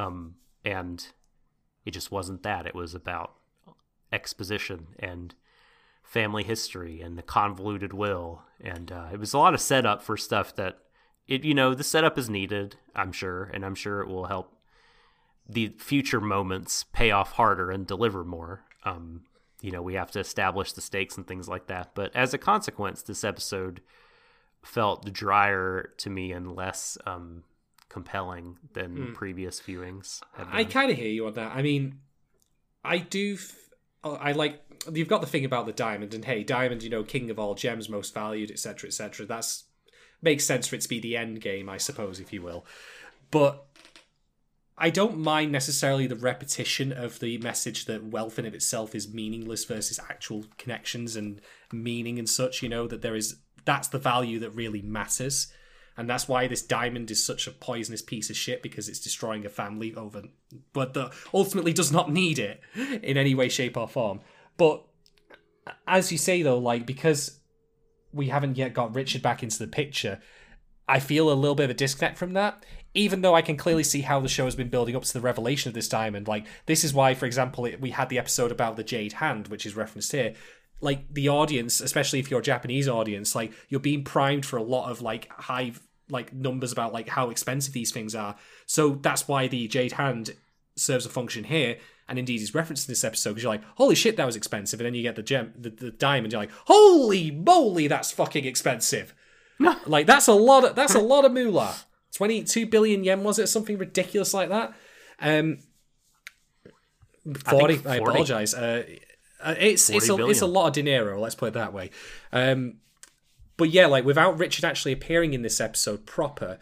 um and it just wasn't that. It was about exposition and family history and the convoluted will. And uh, it was a lot of setup for stuff that it you know the setup is needed i'm sure and i'm sure it will help the future moments pay off harder and deliver more. Um you know we have to establish the stakes and things like that. But as a consequence this episode felt drier to me and less um compelling than hmm. previous viewings I kind of hear you on that. I mean, I do. F- oh, I like. You've got the thing about the diamond, and hey, diamond, you know, king of all gems, most valued, etc., etc. That's makes sense for it to be the end game, I suppose, if you will. But I don't mind necessarily the repetition of the message that wealth in of itself is meaningless versus actual connections and meaning and such. You know that there is that's the value that really matters. And that's why this diamond is such a poisonous piece of shit because it's destroying a family over, but the, ultimately does not need it in any way, shape, or form. But as you say though, like because we haven't yet got Richard back into the picture, I feel a little bit of a disconnect from that. Even though I can clearly see how the show has been building up to the revelation of this diamond, like this is why, for example, it, we had the episode about the jade hand, which is referenced here. Like the audience, especially if you're a Japanese audience, like you're being primed for a lot of like high like numbers about like how expensive these things are. So that's why the jade hand serves a function here, and indeed is referenced in this episode because you're like, holy shit, that was expensive, and then you get the gem, the, the diamond, you're like, holy moly, that's fucking expensive. like that's a lot. Of, that's a lot of moolah. Twenty two billion yen was it? Something ridiculous like that. Um, forty. I, 40. apologize. Uh, uh, it's it's a, 40 it's a lot of dinero. Let's put it that way. Um, but yeah, like without Richard actually appearing in this episode proper,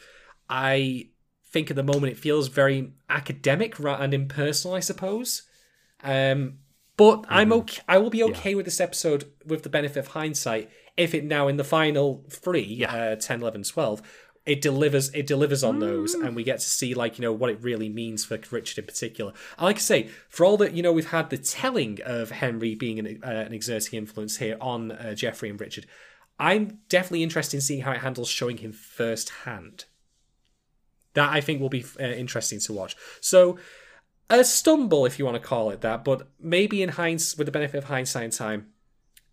I think at the moment it feels very academic and impersonal, I suppose. Um, but I'm okay. I will be okay with this episode with the benefit of hindsight if it now in the final three, uh, 10, 11, 12, it delivers it delivers on those and we get to see like you know what it really means for richard in particular and like i say for all that you know we've had the telling of henry being an, uh, an exerting influence here on uh, jeffrey and richard i'm definitely interested in seeing how it handles showing him firsthand that i think will be uh, interesting to watch so a stumble if you want to call it that but maybe in hindsight with the benefit of hindsight in time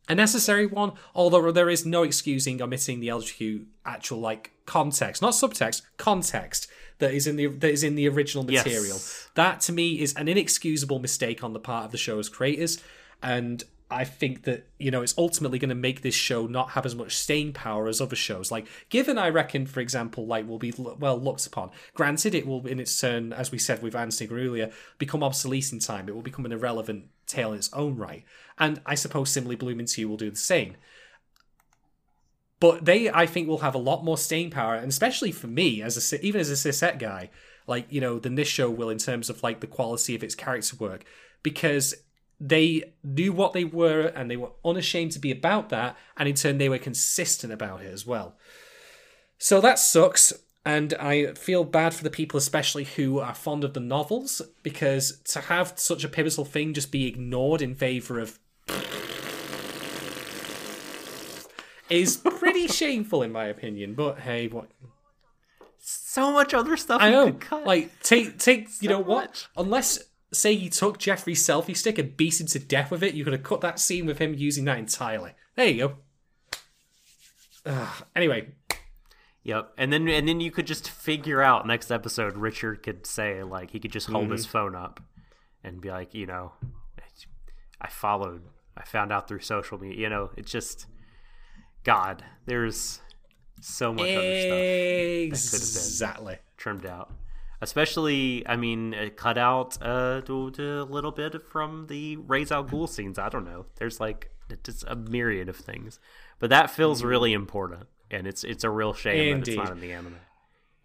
a necessary one, although there is no excusing omitting the LGQ actual like context, not subtext, context that is in the that is in the original material. Yes. That to me is an inexcusable mistake on the part of the show's creators, and I think that you know it's ultimately going to make this show not have as much staying power as other shows. Like Given, I reckon, for example, like will be l- well looked upon. Granted, it will in its turn, as we said with Anstig earlier, become obsolete in time. It will become an irrelevant tale in its own right. And I suppose similarly, Bloom Into You will do the same. But they, I think, will have a lot more staying power, and especially for me as a even as a cishet guy, like you know, than this show will in terms of like the quality of its character work, because they knew what they were and they were unashamed to be about that and in turn they were consistent about it as well so that sucks and i feel bad for the people especially who are fond of the novels because to have such a pivotal thing just be ignored in favor of is pretty shameful in my opinion but hey what So much other stuff. i you know could cut. like take take you know what much. unless say you took Jeffrey's selfie stick and beat him to death with it, you could have cut that scene with him using that entirely. There you go. Ugh. anyway, Yep, and then and then you could just figure out next episode. Richard could say like he could just hold his mm-hmm. phone up and be like, you know, I followed, I found out through social media. You know, it's just God. There's so much other stuff exactly. trimmed out. Especially, I mean, uh, cut out uh, a little bit from the Raise Out Ghoul scenes. I don't know. There's like just a myriad of things, but that feels really important, and it's it's a real shame that it's not. In the anime.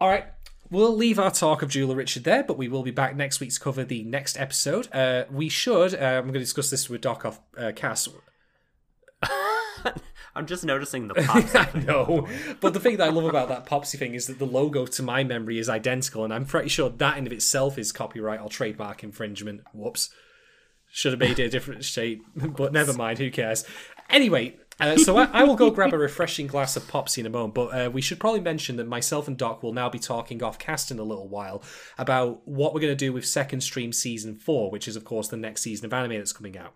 All right. We'll leave our talk of Jeweler Richard there, but we will be back next week to cover the next episode. Uh, we should, uh, I'm going to discuss this with Doc off uh, Cass. I'm just noticing the pop. No, but the thing that I love about that Popsy thing is that the logo, to my memory, is identical, and I'm pretty sure that in of itself is copyright or trademark infringement. Whoops, should have made it a different shape, but never mind. Who cares? Anyway, uh, so I, I will go grab a refreshing glass of Popsy in a moment, but uh, we should probably mention that myself and Doc will now be talking off cast in a little while about what we're going to do with Second Stream Season 4, which is, of course, the next season of anime that's coming out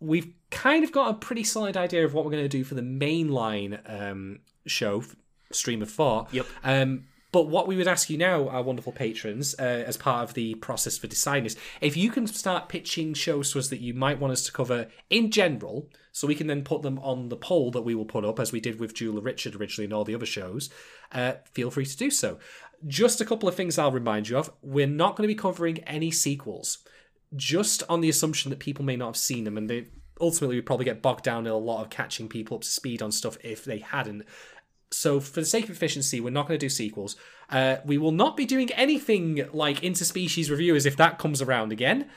we've kind of got a pretty solid idea of what we're going to do for the mainline um, show, Stream of Thought. Yep. Um, but what we would ask you now, our wonderful patrons, uh, as part of the process for deciding this, if you can start pitching shows to us that you might want us to cover in general, so we can then put them on the poll that we will put up, as we did with Jeweler Richard originally and all the other shows, uh, feel free to do so. Just a couple of things I'll remind you of. We're not going to be covering any sequels just on the assumption that people may not have seen them and they ultimately would probably get bogged down in a lot of catching people up to speed on stuff if they hadn't. So, for the sake of efficiency, we're not going to do sequels. Uh, we will not be doing anything like interspecies reviewers if that comes around again.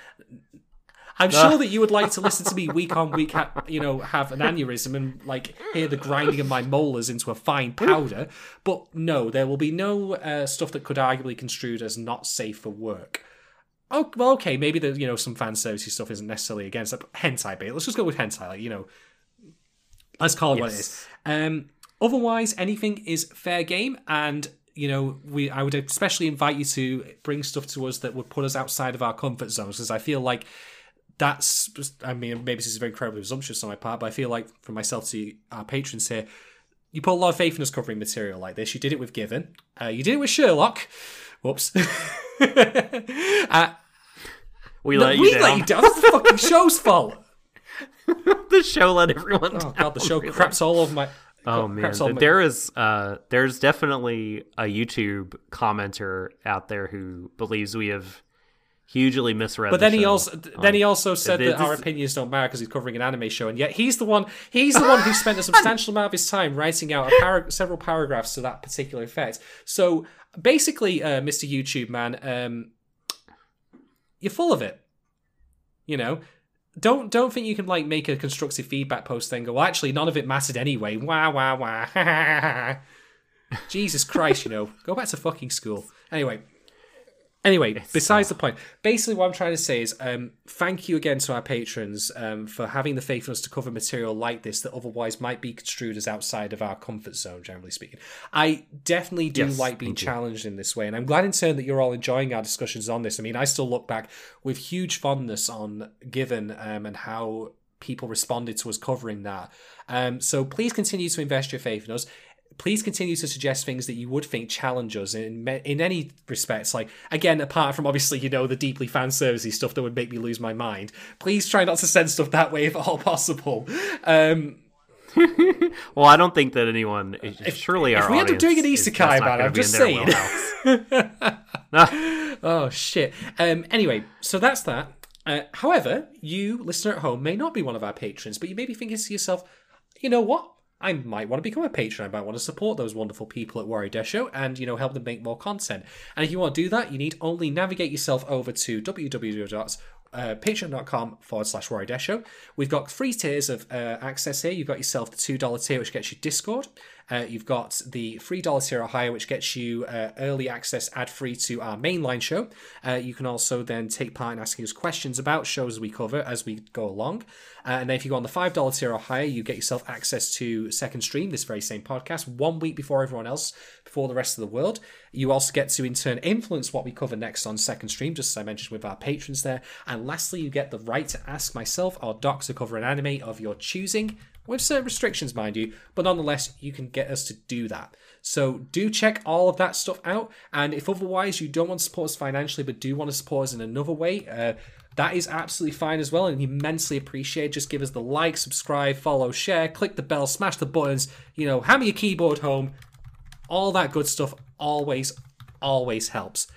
I'm sure that you would like to listen to me week on week, ha- you know, have an aneurysm and like hear the grinding of my molars into a fine powder. But no, there will be no uh, stuff that could arguably construed as not safe for work. Oh, well, okay, maybe the you know some fan servicey stuff isn't necessarily against it, but hentai bait. Let's just go with hentai, like you know. Let's call it what it is. Um, otherwise, anything is fair game, and you know, we I would especially invite you to bring stuff to us that would put us outside of our comfort zones, because I feel like that's. I mean, maybe this is very incredibly presumptuous on my part, but I feel like for myself to our patrons here, you put a lot of faith in us covering material like this. You did it with Given. Uh, you did it with Sherlock. Whoops. uh, We no, let we you down. let you down. That's the fucking show's fault. the show let everyone Oh down. god, the show really. craps all over my. Oh man, craps all over my- there is uh, there's definitely a YouTube commenter out there who believes we have hugely misread. But the then he show. also then he also said that our opinions don't matter because he's covering an anime show, and yet he's the one he's the one who spent a substantial amount of his time writing out para- several paragraphs to that particular effect. So basically, uh, Mr. YouTube man, um, you're full of it. You know, don't don't think you can like make a constructive feedback post thing. go. Well, actually, none of it mattered anyway. Wah wah wah. Jesus Christ, you know, go back to fucking school. Anyway, Anyway, besides the point, basically what I'm trying to say is um, thank you again to our patrons um, for having the faith in us to cover material like this that otherwise might be construed as outside of our comfort zone, generally speaking. I definitely do Yes, like being thank you. challenged in this way, and I'm glad in turn that you're all enjoying our discussions on this. I mean, I still look back with huge fondness on Given um, and how people responded to us covering that. Um, so please continue to invest your faith in us please continue to suggest things that you would think challenge us in in any respects. Like again, apart from obviously you know the deeply fan servicey stuff that would make me lose my mind. Please try not to send stuff that way if at all possible. Um, well, I don't think that anyone. If, surely if we end up doing an isekai it, I'm just saying. wheelhouse. oh shit. Um, anyway, so that's that. Uh, however, you listener at home may not be one of our patrons, but you may be thinking to yourself, you know what? I might want to become a patron. I might want to support those wonderful people at Warrior Desho and, you know, help them make more content. And if you want to do that, you need only navigate yourself over to www uh, patreon.com forward slash Rory Desho. We've got three tiers of uh, access here. You've got yourself the $2 tier, which gets you Discord. Uh, you've got the $3 tier or higher, which gets you uh, early access ad free to our mainline show. Uh, you can also then take part in asking us questions about shows we cover as we go along. Uh, and then if you go on the $5 tier or higher, you get yourself access to Second Stream, this very same podcast, one week before everyone else, before the rest of the world. You also get to, in turn, influence what we cover next on Second Stream, just as I mentioned with our patrons there. And lastly, you get the right to ask myself or Doc to cover an anime of your choosing with certain restrictions, mind you, but nonetheless, you can get us to do that. So do check all of that stuff out. And if otherwise you don't want to support us financially, but do want to support us in another way, uh, that is absolutely fine as well and immensely appreciated. Just give us the like, subscribe, follow, share, click the bell, smash the buttons, you know, hammer your keyboard home. All that good stuff always, always helps.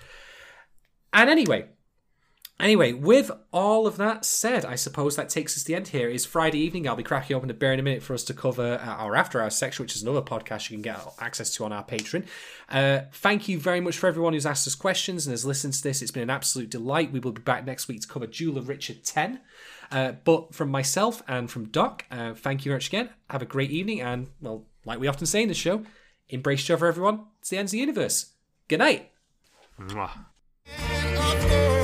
And anyway, Anyway, with all of that said, I suppose that takes us to the end here. Is Friday evening. I'll be cracking open a beer in a minute for us to cover our after hours section, which is another podcast you can get access to on our Patreon. Uh, thank you very much for everyone who's asked us questions and has listened to this. It's been an absolute delight. We will be back next week to cover Jeweler Richard 10. Uh, but from myself and from Doc, uh, thank you very much again. Have a great evening, and well, like we often say in the show, embrace each other, everyone. It's the end of the universe. Good night. Mwah. of